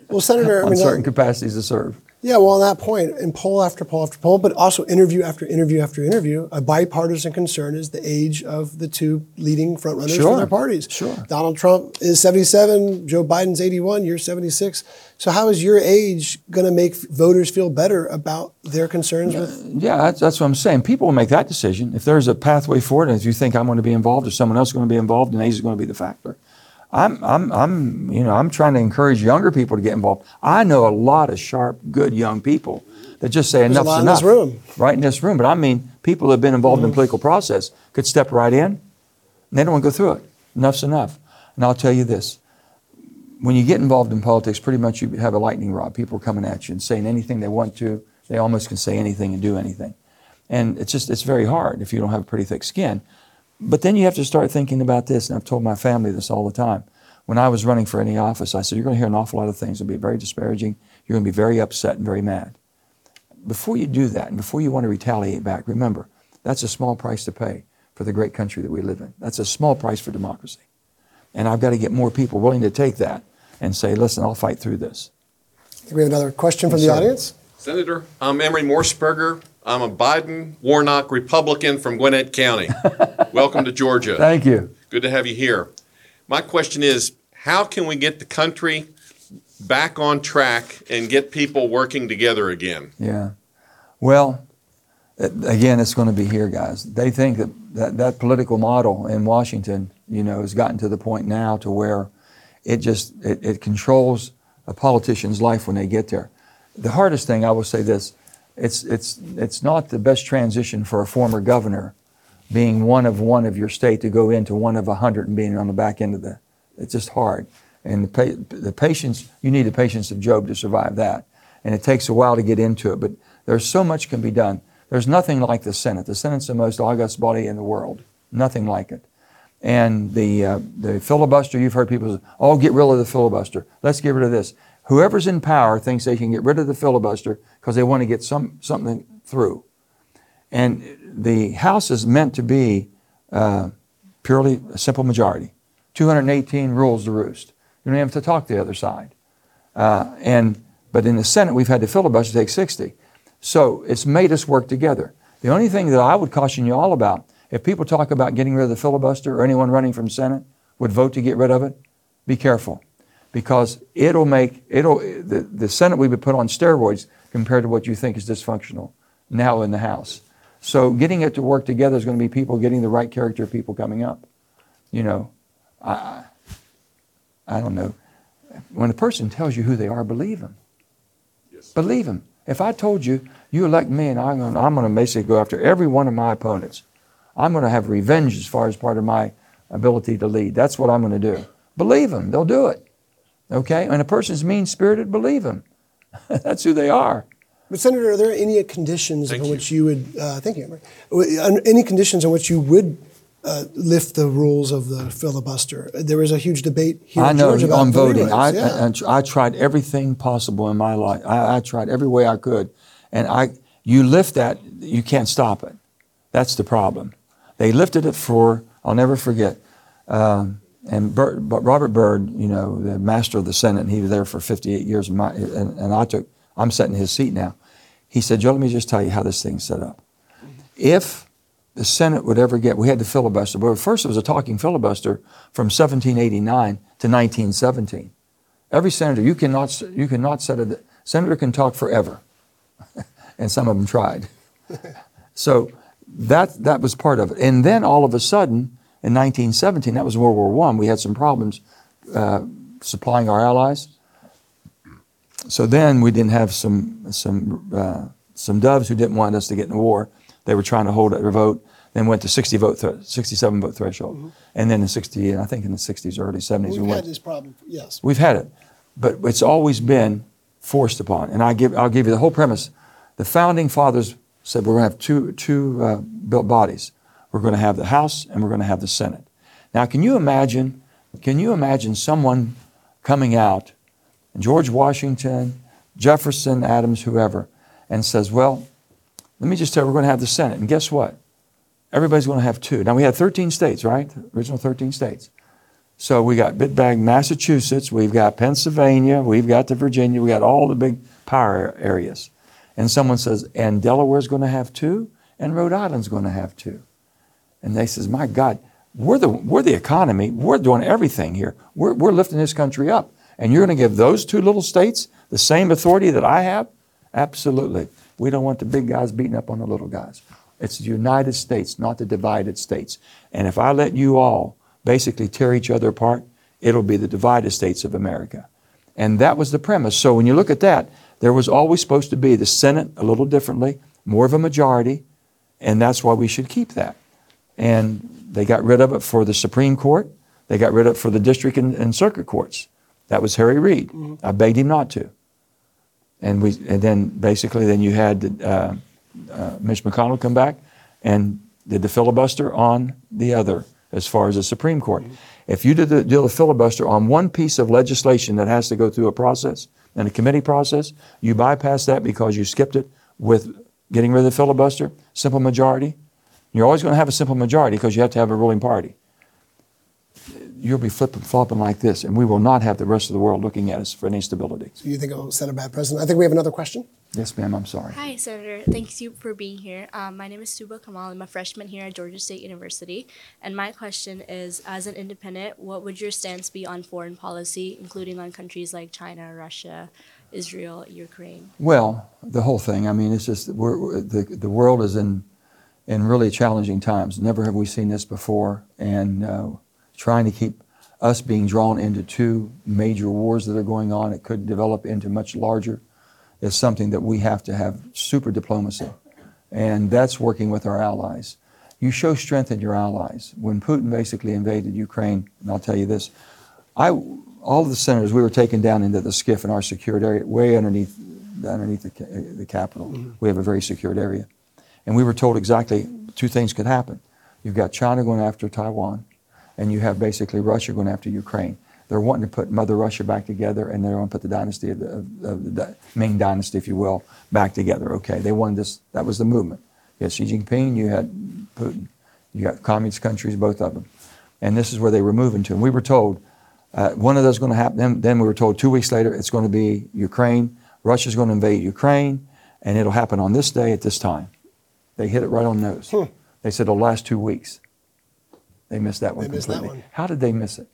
Well, Senator, on I mean, certain capacities to serve. Yeah, well, on that point, in poll after poll after poll, but also interview after interview after interview, a bipartisan concern is the age of the two leading frontrunners sure. for their parties. Sure. Donald Trump is 77, Joe Biden's 81, you're 76. So, how is your age going to make voters feel better about their concerns yeah, with? Yeah, that's, that's what I'm saying. People will make that decision. If there's a pathway forward, and if you think I'm going to be involved or someone else is going to be involved, then age is going to be the factor. I'm, I'm, I'm, you know, I'm trying to encourage younger people to get involved. I know a lot of sharp, good young people that just say There's enough's enough. In this room. Right in this room. But I mean, people that have been involved mm-hmm. in the political process could step right in. And they don't want to go through it. Enough's enough. And I'll tell you this. When you get involved in politics, pretty much you have a lightning rod. People are coming at you and saying anything they want to. They almost can say anything and do anything. And it's just, it's very hard if you don't have a pretty thick skin. But then you have to start thinking about this, and I've told my family this all the time. When I was running for any office, I said, You're going to hear an awful lot of things. It'll be very disparaging. You're going to be very upset and very mad. Before you do that, and before you want to retaliate back, remember, that's a small price to pay for the great country that we live in. That's a small price for democracy. And I've got to get more people willing to take that and say, Listen, I'll fight through this. We have another question from Yes, the sir. audience. Senator, um, I'm Emery Morseberger. I'm a Biden Warnock Republican from Gwinnett County. Welcome to Georgia. <laughs> Thank you. Good to have you here. My question is how can we get the country back on track and get people working together again? Yeah. Well, again, it's going to be here, guys. They think that, that that political model in Washington, you know, has gotten to the point now to where it just it, it controls a politician's life when they get there. The hardest thing, I will say this, it's it's it's not the best transition for a former governor being one of one of your state to go into one of a hundred and being on the back end of the. It's just hard, and the, the patience you need the patience of Job to survive that, and it takes a while to get into it. But there's so much can be done. There's nothing like the Senate. The Senate's the most august body in the world. Nothing like it. And the uh, the filibuster, you've heard people say, "Oh, get rid of the filibuster. Let's get rid of this." Whoever's in power thinks they can get rid of the filibuster because they want to get some something through. And the House is meant to be uh, purely a simple majority. 218 rules the roost. You don't have to talk to the other side. Uh, and but in the Senate, we've had the filibuster take 60. So it's made us work together. The only thing that I would caution you all about, if people talk about getting rid of the filibuster or anyone running from Senate would vote to get rid of it, be careful. Because it'll make, it'll, the, the Senate will be put on steroids compared to what you think is dysfunctional now in the House. So getting it to work together is going to be people getting the right character of people coming up. You know, I, I don't know. When a person tells you who they are, believe them. Believe them. If I told you, you elect me and I'm going, I'm going to basically go after every one of my opponents, I'm going to have revenge as far as part of my ability to lead. That's what I'm going to do. Believe them. They'll do it. Okay? And a person's mean spirited, believe them. <laughs> That's who they are. But Senator, are there any conditions in which you would, uh, thank you, Emery, Uh, any conditions in which you would uh, lift the rules of the filibuster? There was a huge debate here I in know Georgia about on voting. I, yeah. I, I tried everything possible in my life. I, I tried every way I could, and I you lift that, you can't stop it. That's the problem. They lifted it for I'll never forget. Um, and Byrd, Robert Byrd, you know, the master of the Senate, he was there for 58 years. And, my, and, and I took, I'm sitting in his seat now. He said, Joe, let me just tell you how this thing's set up. If the Senate would ever get, we had the filibuster, but first it was a talking filibuster from 1789 to 1917. Every senator, you cannot, you cannot set a, senator can talk forever. <laughs> and some of them tried. <laughs> so that, that was part of it. And then all of a sudden, in 1917, that was World War I, we had some problems uh, supplying our allies. So then we didn't have some, some, uh, some doves who didn't want us to get in the war. They were trying to hold a vote, then went to 60 vote, th- 67 vote threshold. And then in 60, I think in the 60s, early 70s, we We've went. had this problem, yes. We've had it, but it's always been forced upon. And I give, I'll give you the whole premise. The founding fathers said we're going to have two, two uh, built bodies. We're going to have the House and we're going to have the Senate. Now, can you imagine? Can you imagine someone coming out, George Washington, Jefferson, Adams, whoever, and says, "Well, let me just tell you, we're going to have the Senate." And guess what? Everybody's going to have two. Now we had 13 states, right? Original 13 states. So we got Bitbag, Massachusetts, we've got Pennsylvania, we've got the Virginia, we got all the big power areas. And someone says, and Delaware's going to have two, and Rhode Island's going to have two. And they says, my God, we're the, we're the economy, we're doing everything here. We're, we're lifting this country up. And you're going to give those two little states the same authority that I have? Absolutely. We don't want the big guys beating up on the little guys. It's the United States, not the divided states. And if I let you all basically tear each other apart, it'll be the divided states of America. And that was the premise. So when you look at that, there was always supposed to be the Senate a little differently, more of a majority, and that's why we should keep that. And they got rid of it for the Supreme Court. They got rid of it for the district and, and circuit courts. That was Harry Reid. I begged him not to. And we, and then basically, then you had uh, uh, Mitch McConnell come back, and did the filibuster on the other, as far as the Supreme Court. If you did the, did the filibuster on one piece of legislation that has to go through a process and a committee process, you bypass that because you skipped it with getting rid of the filibuster, simple majority. You're always going to have a simple majority because you have to have a ruling party. You'll be flipping flopping like this, and we will not have the rest of the world looking at us for any stability. So you think it'll set a bad precedent? I think we have another question. Yes, ma'am. I'm sorry. Hi, Senator. Thanks you for being here. Um, my name is Suba Kamal. I'm a freshman here at Georgia State University. And my question is As an independent, what would your stance be on foreign policy, including on countries like China, Russia, Israel, Ukraine? Well, the whole thing. I mean, it's just we're, the the world is in in really challenging times. Never have we seen this before, and uh, trying to keep us being drawn into two major wars that are going on. It could develop into much larger. Is something that we have to have super diplomacy, and that's working with our allies. You show strength in your allies. When Putin basically invaded Ukraine, and I'll tell you this, I all of the senators we were taken down into the SCIF in our secured area, way underneath underneath the, the Capitol. Mm-hmm. We have a very secured area, and we were told exactly two things could happen. You've got China going after Taiwan, and you have basically Russia going after Ukraine. They're wanting to put Mother Russia back together, and they're going to put the dynasty of the, of the Ming dynasty, if you will, back together. Okay, they wanted this. That was the movement. You had Xi Jinping, you had Putin, you got communist countries, both of them, and this is where they were moving to. And we were told uh, one of those is going to happen. Then, then we were told two weeks later it's going to be Ukraine. Russia's going to invade Ukraine, and it'll happen on this day at this time. They hit it right on the nose. Hmm. They said it'll last two weeks. They missed that one they completely. That one. How did they miss it?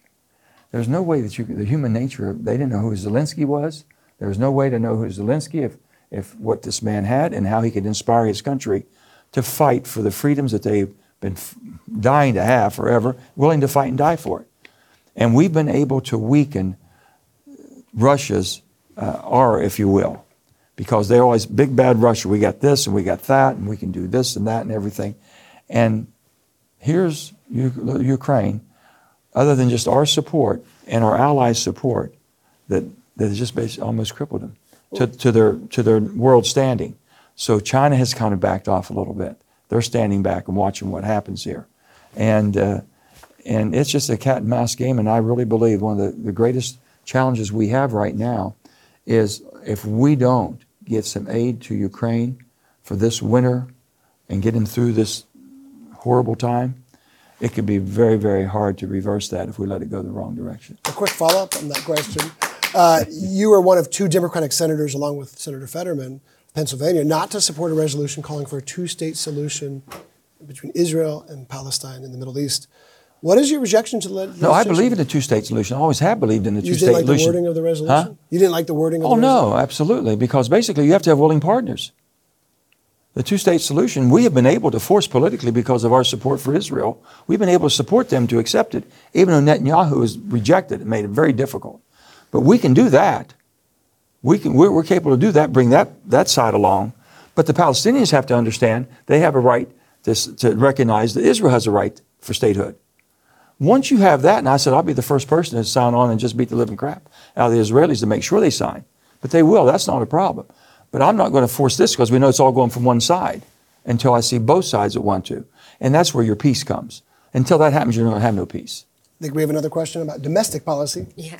There's no way that you, the human nature, they didn't know who Zelensky was. There was no way to know who Zelensky, if, if what this man had and how he could inspire his country to fight for the freedoms that they've been f- dying to have forever, willing to fight and die for it. And we've been able to weaken Russia's uh, aura, if you will, because they're always big bad Russia. We got this and we got that, and we can do this and that and everything. And here's Ukraine, other than just our support and our allies' support, that, that has just basically almost crippled them to, to, their, to their world standing. So China has kind of backed off a little bit. They're standing back and watching what happens here. And, uh, and it's just a cat and mouse game. And I really believe one of the, the greatest challenges we have right now is if we don't get some aid to Ukraine for this winter and get them through this horrible time, it could be very, very hard to reverse that if we let it go the wrong direction. A quick follow up on that question. Uh, you are one of two Democratic senators, along with Senator Fetterman, Pennsylvania, not to support a resolution calling for a two state solution between Israel and Palestine in the Middle East. What is your rejection to the? No, I believe in the two-state solution. I always have believed in the two-state solution. You didn't like solution. the wording of the resolution? Huh? You didn't like the wording of oh, the resolution? no, absolutely. Because basically you have to have willing partners. The two-state solution, we have been able to force politically because of our support for Israel. We've been able to support them to accept it, even though Netanyahu has rejected it, made it very difficult. But we can do that. We can, we're, we're capable to do that, bring that, that side along. But the Palestinians have to understand they have a right to, to recognize that Israel has a right for statehood. Once you have that, and I said, I'll be the first person to sign on and just beat the living crap out of the Israelis to make sure they sign. But they will. That's not a problem. But I'm not going to force this because we know it's all going from one side until I see both sides that want to. And that's where your peace comes. Until that happens, you're not going to have no peace. I think we have another question about domestic policy. Yeah.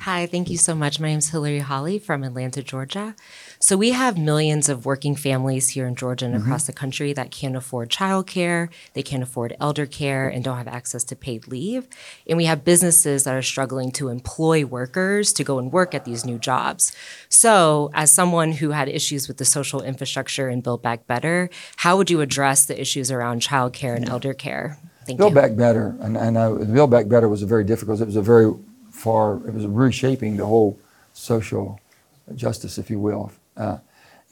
Hi, thank you so much. My name is Hillary Holly from Atlanta, Georgia. So we have millions of working families here in Georgia and Mm-hmm. across the country that can't afford childcare, they can't afford elder care, and don't have access to paid leave. And we have businesses that are struggling to employ workers to go and work at these new jobs. So, as someone who had issues with the social infrastructure and Build Back Better, how would you address the issues around childcare and elder care? Thank Build you. Back Better, and, and Build Back Better was a very difficult. It was a very far. It was reshaping the whole social justice, if you will. Uh,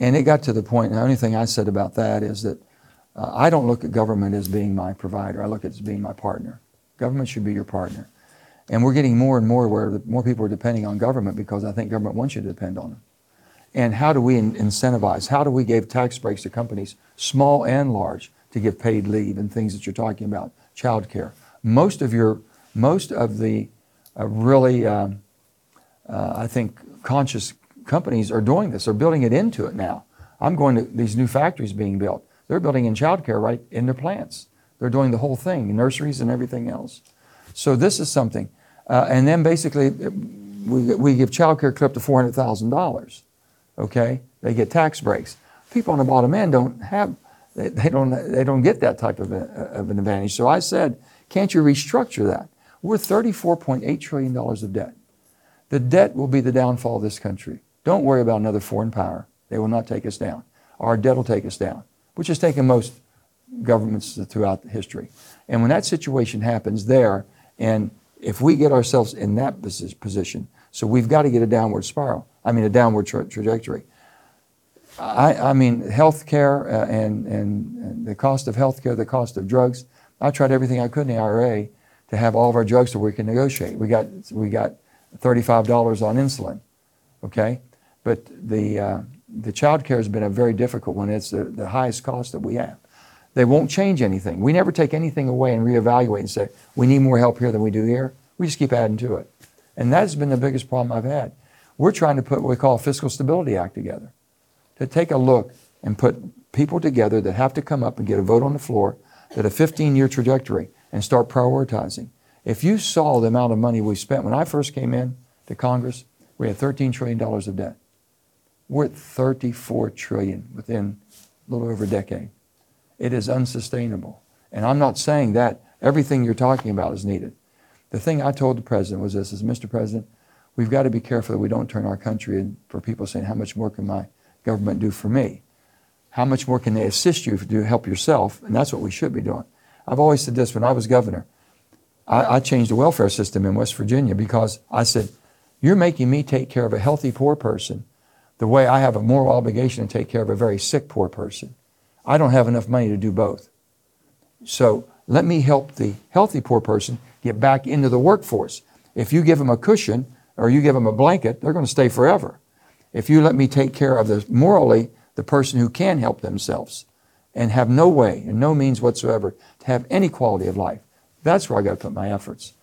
and it got to the point. The only thing I said about that is that uh, I don't look at government as being my provider. I look at it as being my partner. Government should be your partner. And we're getting more and more where the, more people are depending on government because I think government wants you to depend on them. And how do we in- incentivize? How do we give tax breaks to companies, small and large, to give paid leave and things that you're talking about, child care? Most of your, most of the uh, really, um, uh, I think, conscious companies are doing this. They're building it into it now. I'm going to these new factories being built. They're building in childcare right in their plants. They're doing the whole thing, nurseries and everything else. So this is something. Uh, and then basically, we, we give child care up to $400,000. Okay? They get tax breaks. People on the bottom end don't have, they, they, don't, they don't get that type of, a, of an advantage. So I said, can't you restructure that? We're $34.8 trillion of debt. The debt will be the downfall of this country. Don't worry about another foreign power. They will not take us down. Our debt will take us down, which has taken most governments throughout history. And when that situation happens there, and if we get ourselves in that position, so we've got to get a downward spiral, I mean, a downward tra- trajectory. I, I mean, health care uh, and, and, and the cost of health care, the cost of drugs. I tried everything I could in the IRA to have all of our drugs so we can negotiate. We got, we got $35 on insulin, okay? But the, uh, the child care has been a very difficult one. It's the, the highest cost that we have. They won't change anything. We never take anything away and reevaluate and say, we need more help here than we do here. We just keep adding to it. And that's been the biggest problem I've had. We're trying to put what we call a Fiscal Stability Act together to take a look and put people together that have to come up and get a vote on the floor that a 15 year trajectory and start prioritizing. If you saw the amount of money we spent when I first came in to Congress, we had $13 trillion of debt. We're at 34 trillion within a little over a decade. It is unsustainable. And I'm not saying that everything you're talking about is needed. The thing I told the president was this is Mr. President, we've got to be careful that we don't turn our country in for people saying, How much more can my government do for me? How much more can they assist you to help yourself? And that's what we should be doing. I've always said this when I was governor. I, I changed the welfare system in West Virginia because I said, You're making me take care of a healthy poor person the way I have a moral obligation to take care of a very sick poor person. I don't have enough money to do both. So let me help the healthy poor person get back into the workforce. If you give them a cushion or you give them a blanket, they're going to stay forever. If you let me take care of the morally the person who can help themselves and have no way and no means whatsoever to have any quality of life, that's where I got to put my efforts.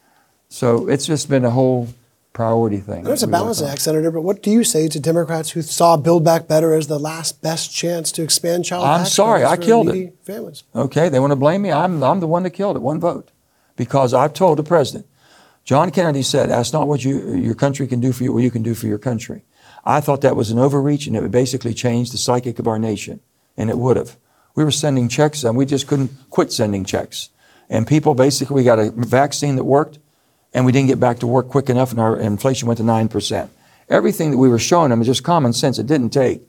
So it's just been a whole priority thing. There's a balance act, Senator, but what do you say to Democrats who saw Build Back Better as the last best chance to expand child I'm sorry, I killed it. Families. Okay, they want to blame me. I'm, I'm the one that killed it, one vote. Because I've told the president, John Kennedy said, that's not what you, your country can do for you, what you can do for your country. I thought that was an overreach and it would basically change the psychic of our nation. And it would have. We were sending checks and we just couldn't quit sending checks. And people basically, we got a vaccine that worked and we didn't get back to work quick enough and our inflation went to 9%. Everything that we were showing them is just common sense. It didn't take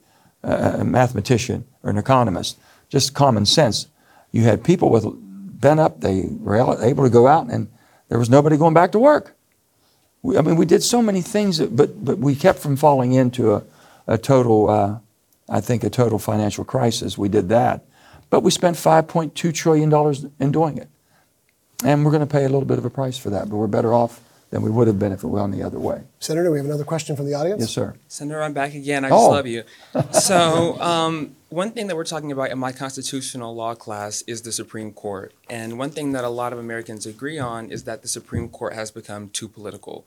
a mathematician or an economist, just common sense. You had people with bent up, they were able to go out and there was nobody going back to work. We, I mean, we did so many things, that, but, but we kept from falling into a, a total, uh, I think, a total financial crisis. We did that. But we spent $5.2 trillion in doing it. And we're going to pay a little bit of a price for that, but we're better off than we would have been if it went the other way. Senator, we have another question from the audience. Yes, sir. Senator, I'm back again. I just Oh. love you. So, um, one thing that we're talking about in my constitutional law class is the Supreme Court. And one thing that a lot of Americans agree on is that the Supreme Court has become too political.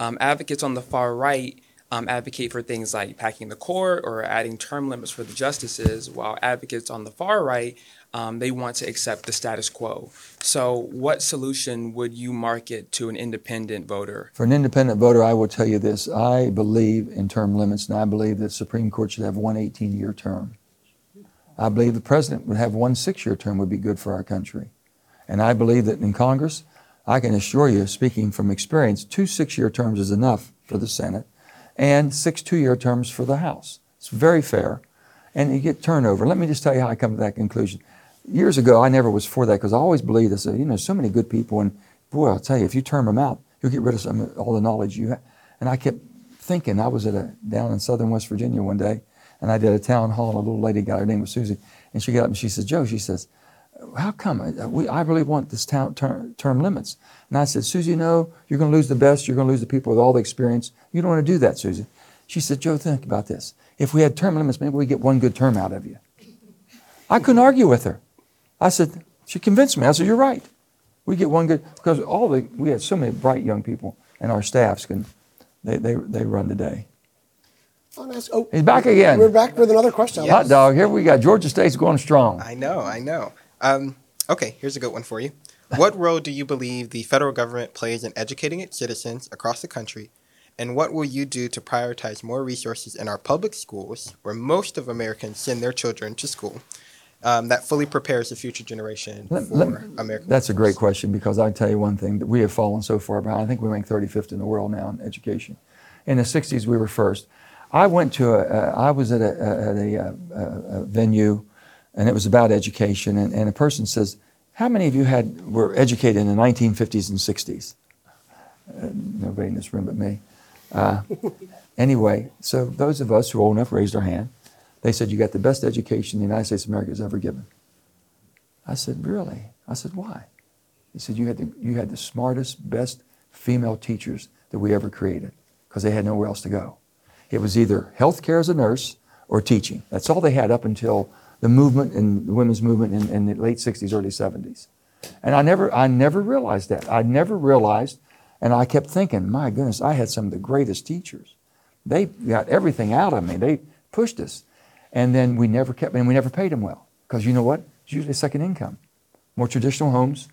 Um, advocates on the far right um, advocate for things like packing the court or adding term limits for the justices, while advocates on the far right um, they want to accept the status quo. So, what solution would you market to an independent voter? For an independent voter, I will tell you this. I believe in term limits, and I believe that Supreme Court should have one 18 year term. I believe the president would have one six year term would be good for our country. And I believe that in Congress, I can assure you, speaking from experience, two six year terms is enough for the Senate and six two year terms for the House. It's very fair. And you get turnover. Let me just tell you how I come to that conclusion. Years ago, I never was for that because I always believed this. You know, so many good people, and boy, I'll tell you, if you term them out, you'll get rid of some all the knowledge you have. And I kept thinking. I was at a down in southern West Virginia one day, and I did a town hall. And a little lady got her name was Susie, and she got up and she says, "Joe," she says, "How come? I, we, I really want this town term, term limits." And I said, "Susie, no, you're going to lose the best. You're going to lose the people with all the experience. You don't want to do that, Susie." She said, "Joe, think about this. If we had term limits, maybe we get one good term out of you." I couldn't argue with her. I said, she convinced me. I said, you're right. We get one good, because all the, we had so many bright young people, and our staffs can, they, they, they run the day. Oh, nice. Oh, He's back again. We're back with another question. Hot dog, here we got Georgia State's going strong. I know, I know. Um, Okay, here's a good one for you. What <laughs> role do you believe the federal government plays in educating its citizens across the country? And what will you do to prioritize more resources in our public schools, where most of Americans send their children to school, um, that fully prepares the future generation Let- for let- American? That's a great question because I tell you one thing that we have fallen so far behind. I think we rank 35th in the world now in education. In the 60s, we were first. I went to a, a I was at a, a, at a, a, a venue, and it was about education, and, and a person says, "How many of you had were educated in the 1950s and 60s?" Uh, nobody in this room but me. Uh, <laughs> anyway, so those of us who are old enough raised our hand. They said, "You got the best education the United States of America has ever given." I said, Really? I said, Why? He said, You had the, you had the smartest, best female teachers that we ever created because they had nowhere else to go. It was either healthcare as a nurse or teaching. That's all they had up until the movement and the women's movement in, in the late 60s, early 70s. And I never, I never realized that. I never realized, and I kept thinking, my goodness, I had some of the greatest teachers. They got everything out of me. They pushed us. And then we never kept, and we never paid them well. Because you know what? It's usually a second income. More traditional homes,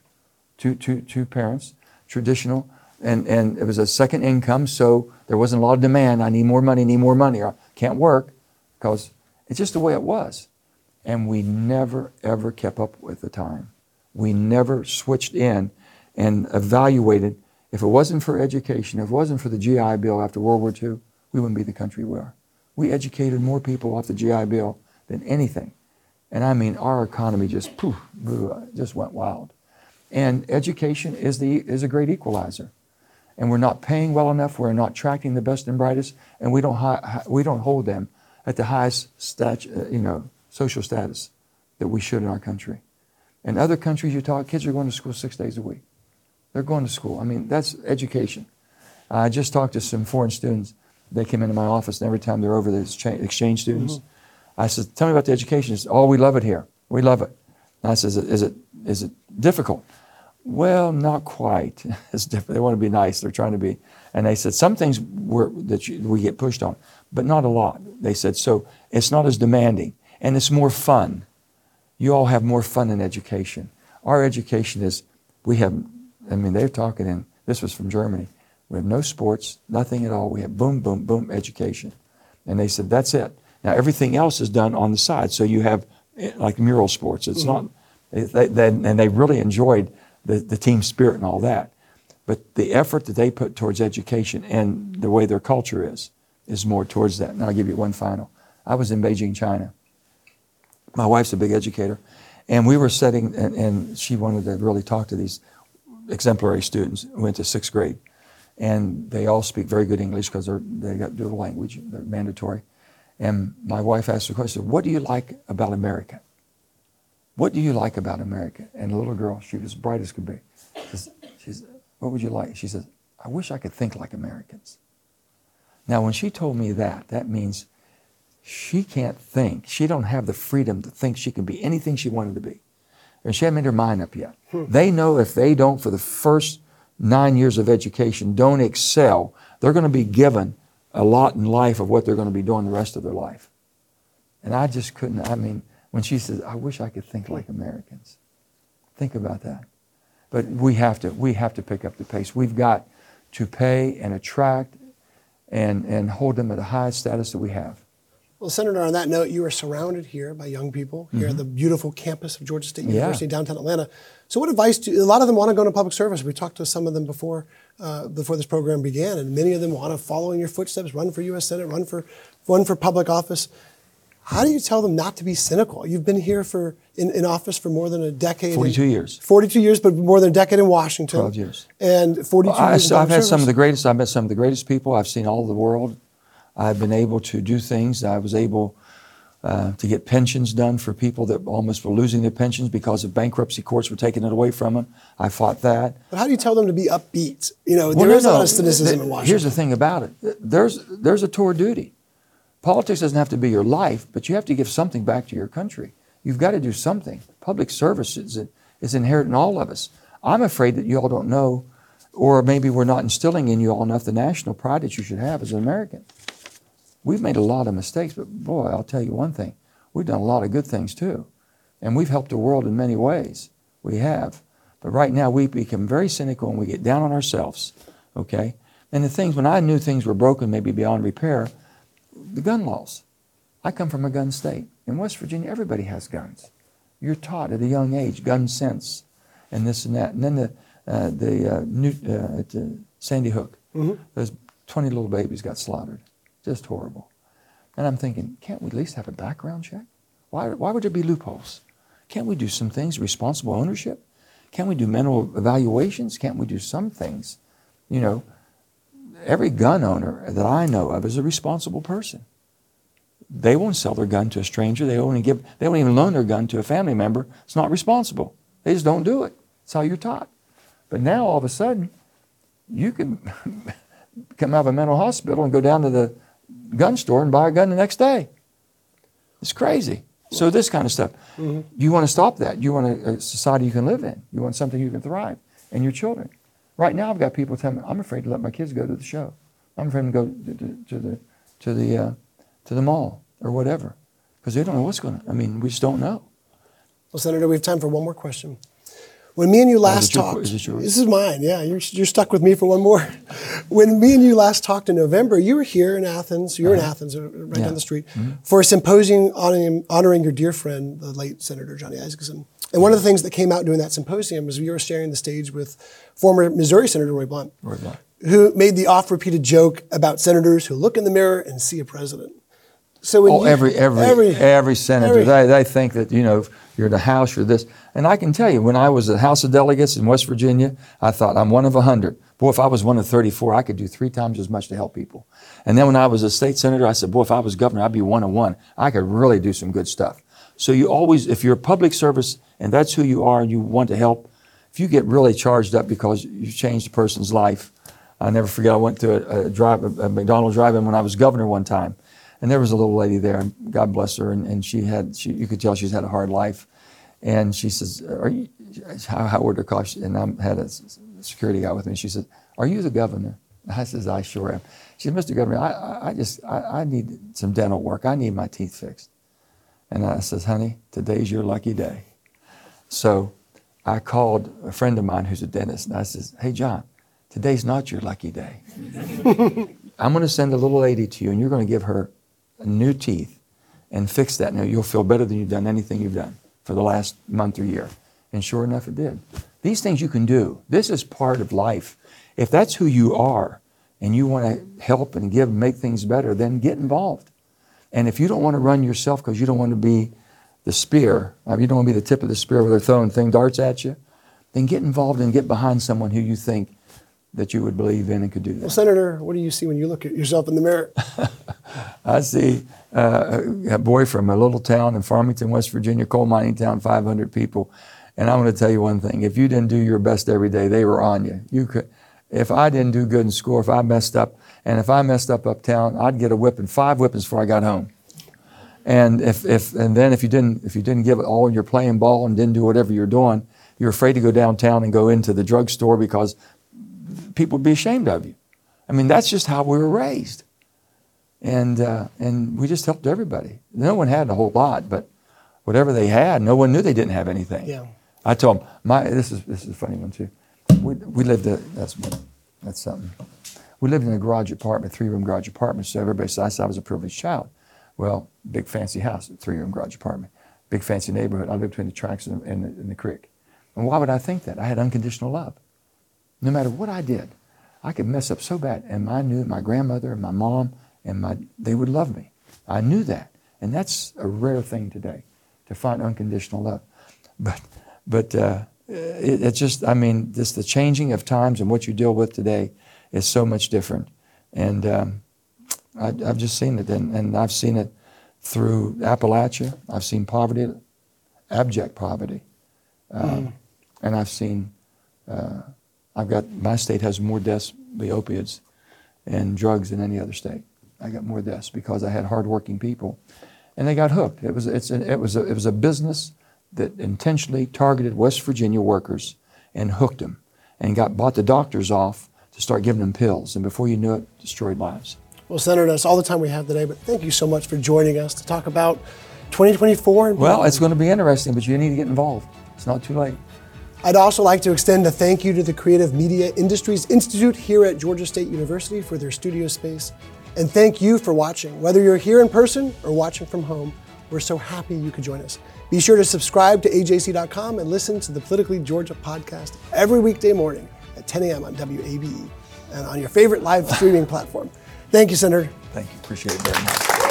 two, two, two parents, traditional, and, and it was a second income, so there wasn't a lot of demand. I need more money, need more money, I can't work, because it's just the way it was. And we never, ever kept up with the time. We never switched in and evaluated. If it wasn't for education, if it wasn't for the GI Bill after World War II, we wouldn't be the country we are. We educated more people off the GI Bill than anything. And I mean, our economy just poof, blew, just went wild. And education is, the, is a great equalizer. And we're not paying well enough, we're not attracting the best and brightest, and we don't, hi, we don't hold them at the highest stat, uh, you know, social status that we should in our country. In other countries you talk, kids are going to school six days a week. They're going to school. I mean, that's education. I just talked to some foreign students. They came into my office, and every time they're over, there's exchange students. I said, "Tell me about the education." Said, "Oh, we love it here. We love it." And I said, "Is it is it, is it difficult?" Well, not quite. <laughs> It's different. They want to be nice. They're trying to be. And they said some things were, that you, we get pushed on, but not a lot. They said so. It's not as demanding, and it's more fun. You all have more fun in education. Our education is we have. I mean, they're talking in. This was from Germany. We have no sports, nothing at all. We have boom, boom, boom education, and they said that's it. Now everything else is done on the side. So you have eh, like mural sports. It's not. They, they, they- and they really enjoyed the, the team spirit and all that. But the effort that they put towards education and the way their culture is, is more towards that. And I'll give you one final. I was in Beijing, China. My wife's a big educator. And we were setting, and, and she wanted to really talk to these exemplary students who went to sixth grade. And they all speak very good English because they got dual language, they're mandatory. And my wife asked the question, What do you like about America? What do you like about America? And the little girl, she was bright as could be. She said, What would you like? She says, I wish I could think like Americans. Now, when she told me that, that means she can't think. She don't have the freedom to think she can be anything she wanted to be. And she hasn't made her mind up yet. Hmm. They know if they don't, for the first nine years of education, don't excel, they're going to be given a lot in life of what they're going to be doing the rest of their life. And I just couldn't, I mean, when she says, I wish I could think like Americans. Think about that. But we have to, we have to pick up the pace. We've got to pay and attract and, and hold them at the highest status that we have. Well, Senator, on that note, you are surrounded here by young people here at the beautiful campus of Georgia State Yeah. University, downtown Atlanta. So, what advice do a lot of them want to go into public service? We talked to some of them before uh, before this program began, and many of them want to follow in your footsteps, run for U.S. Senate, run for run for public office. How do you tell them not to be cynical? You've been here for in, in office for more than a decade. 42 years. 42 years, but more than a decade in Washington. 12 years. And 42 I, years in have had some of the greatest. I've met some of the greatest people. I've seen all the world. I've been able to do things. I was able uh, to get pensions done for people that almost were losing their pensions because of bankruptcy courts were taking it away from them. I fought that. But how do you tell them to be upbeat? You know, Well, there no, is a lot of cynicism Th- in Washington. Here's the thing about it. There's there's a tour duty. Politics doesn't have to be your life, but you have to give something back to your country. You've got to do something. Public service is, is inherent in all of us. I'm afraid that you all don't know, or maybe we're not instilling in you all enough the national pride that you should have as an American. We've made a lot of mistakes, but boy, I'll tell you one thing. We've done a lot of good things too. And we've helped the world in many ways. We have. But right now, we become very cynical and we get down on ourselves, okay? And the things, when I knew things were broken, maybe beyond repair, the gun laws. I come from a gun state. In West Virginia, everybody has guns. You're taught at a young age gun sense and this and that. And then the, uh, the uh, new, uh, at uh, Sandy Hook, Mm-hmm. those 20 little babies got slaughtered. Just horrible. And I'm thinking, can't we at least have a background check? Why, why would there be loopholes? Can't we do some things, responsible ownership? Can't we do mental evaluations? Can't we do some things? You know, every gun owner that I know of is a responsible person. They won't sell their gun to a stranger. They only give. They won't even loan their gun to a family member. It's not responsible. They just don't do it. That's how you're taught. But now all of a sudden, you can <laughs> come out of a mental hospital and go down to the gun store and buy a gun the next day. It's crazy. So this kind of stuff. Mhm. You want to stop that. You want a, a society you can live in. You want something you can thrive, and your children. Right now, I've got people telling me I'm afraid to let my kids go to the show. I'm afraid to go to, to, to the to the uh, to the mall or whatever because they don't know what's going to. I mean, we just don't know. Well, Senator, we have time for one more question. When me and you Oh, last your- talked, is this is mine. Yeah, you're, you're stuck with me for one more. <laughs> When me and you last talked in November, you were here in Athens. You're in Athens, uh, right Uh-huh. Yeah. down the street, Mhm. for a symposium honoring, honoring your dear friend, the late Senator Johnny Isakson. And one of the things that came out during that symposium was you were sharing the stage with former Missouri Senator Roy Blunt, Roy Blunt. who made the oft-repeated joke about senators who look in the mirror and see a president. So oh, you, every every every, senator, every- they, they think that you know you're the House, you're this. And I can tell you, when I was at House of Delegates in West Virginia, I thought I'm one of a hundred. Boy, if I was one of 34, I could do three times as much to help people. And then when I was a state senator, I said, boy, if I was governor, I'd be one of one. I could really do some good stuff. So you always, if you're public service and that's who you are and you want to help, if you get really charged up because you changed a person's life, I never forget. I went to a, a drive, a McDonald's drive-in when I was governor one time, and there was a little lady there, and God bless her, and, and she had, she, you could tell she's had a hard life, and she says, "Are you?" How, how would her call? And I had a security guy with me. She said, "Are you the governor?" I says, "I sure am." She said, "Mr. Governor, I, I, I just, I, I need some dental work. I need my teeth fixed." And I says, "Honey, today's your lucky day." So I called a friend of mine who's a dentist, and I says, "Hey, John, today's not your lucky day. <laughs> I'm going to send a little lady to you, and you're going to give her new teeth and fix that. Now you'll feel better than you've done anything you've done for the last month or year." And sure enough, it did. These things you can do. This is part of life. If that's who you are, and you want to help and give and make things better, then get involved. And if you don't want to run yourself because you don't want to be the spear, uh, you don't want to be the tip of the spear where they're throwing thing darts at you, then get involved and get behind someone who you think that you would believe in and could do that. Well, Senator, what do you see when you look at yourself in the mirror? <laughs> I see uh, a boy from a little town in Farmington, West Virginia, coal mining town, 500 people. And I'm going to tell you one thing: if you didn't do your best every day, they were on you. You could, if I didn't do good in school, if I messed up, and if I messed up uptown, I'd get a whipping, five whippings before I got home. And if, if and then if you didn't if you didn't give it all, and you're playing ball and didn't do whatever you're doing, you're afraid to go downtown and go into the drugstore because people would be ashamed of you. I mean, that's just how we were raised and uh, and we just helped everybody. No one had a whole lot, but whatever they had, no one knew they didn't have anything. Yeah. I told them my this is this is a funny one too. We, we lived a, that's that's something. We lived in a garage apartment, three room garage apartment. So everybody said I said I was a privileged child. Well, big fancy house, three room garage apartment, big fancy neighborhood. I lived between the tracks and the, and the, and the creek. And why would I think that? I had unconditional love. No matter what I did, I could mess up so bad, and I knew my grandmother and my mom and my they would love me. I knew that, and that's a rare thing today, to find unconditional love. But but uh, it, it's just I mean just the changing of times and what you deal with today is so much different, and um, I, I've just seen it, and, and I've seen it through Appalachia. I've seen poverty, abject poverty, um, and I've seen. Uh, I've got my state has more deaths by opiates and drugs than any other state. I got more deaths because I had hardworking people, and they got hooked. It was it's an, it was a, it was a business that intentionally targeted West Virginia workers and hooked them, and got bought the doctors off to start giving them pills, and before you knew it, destroyed lives. Well, Senator, that's all the time we have today, but thank you so much for joining us to talk about 2024. And Well, it's going to be interesting, but you need to get involved. It's not too late. I'd also like to extend a thank you to the Creative Media Industries Institute here at Georgia State University for their studio space. And thank you for watching. Whether you're here in person or watching from home, we're so happy you could join us. Be sure to subscribe to AJC.com and listen to the Politically Georgia podcast every weekday morning at 10 a.m. on WABE and on your favorite live streaming platform. Thank you, Senator. Thank you. Appreciate it very much.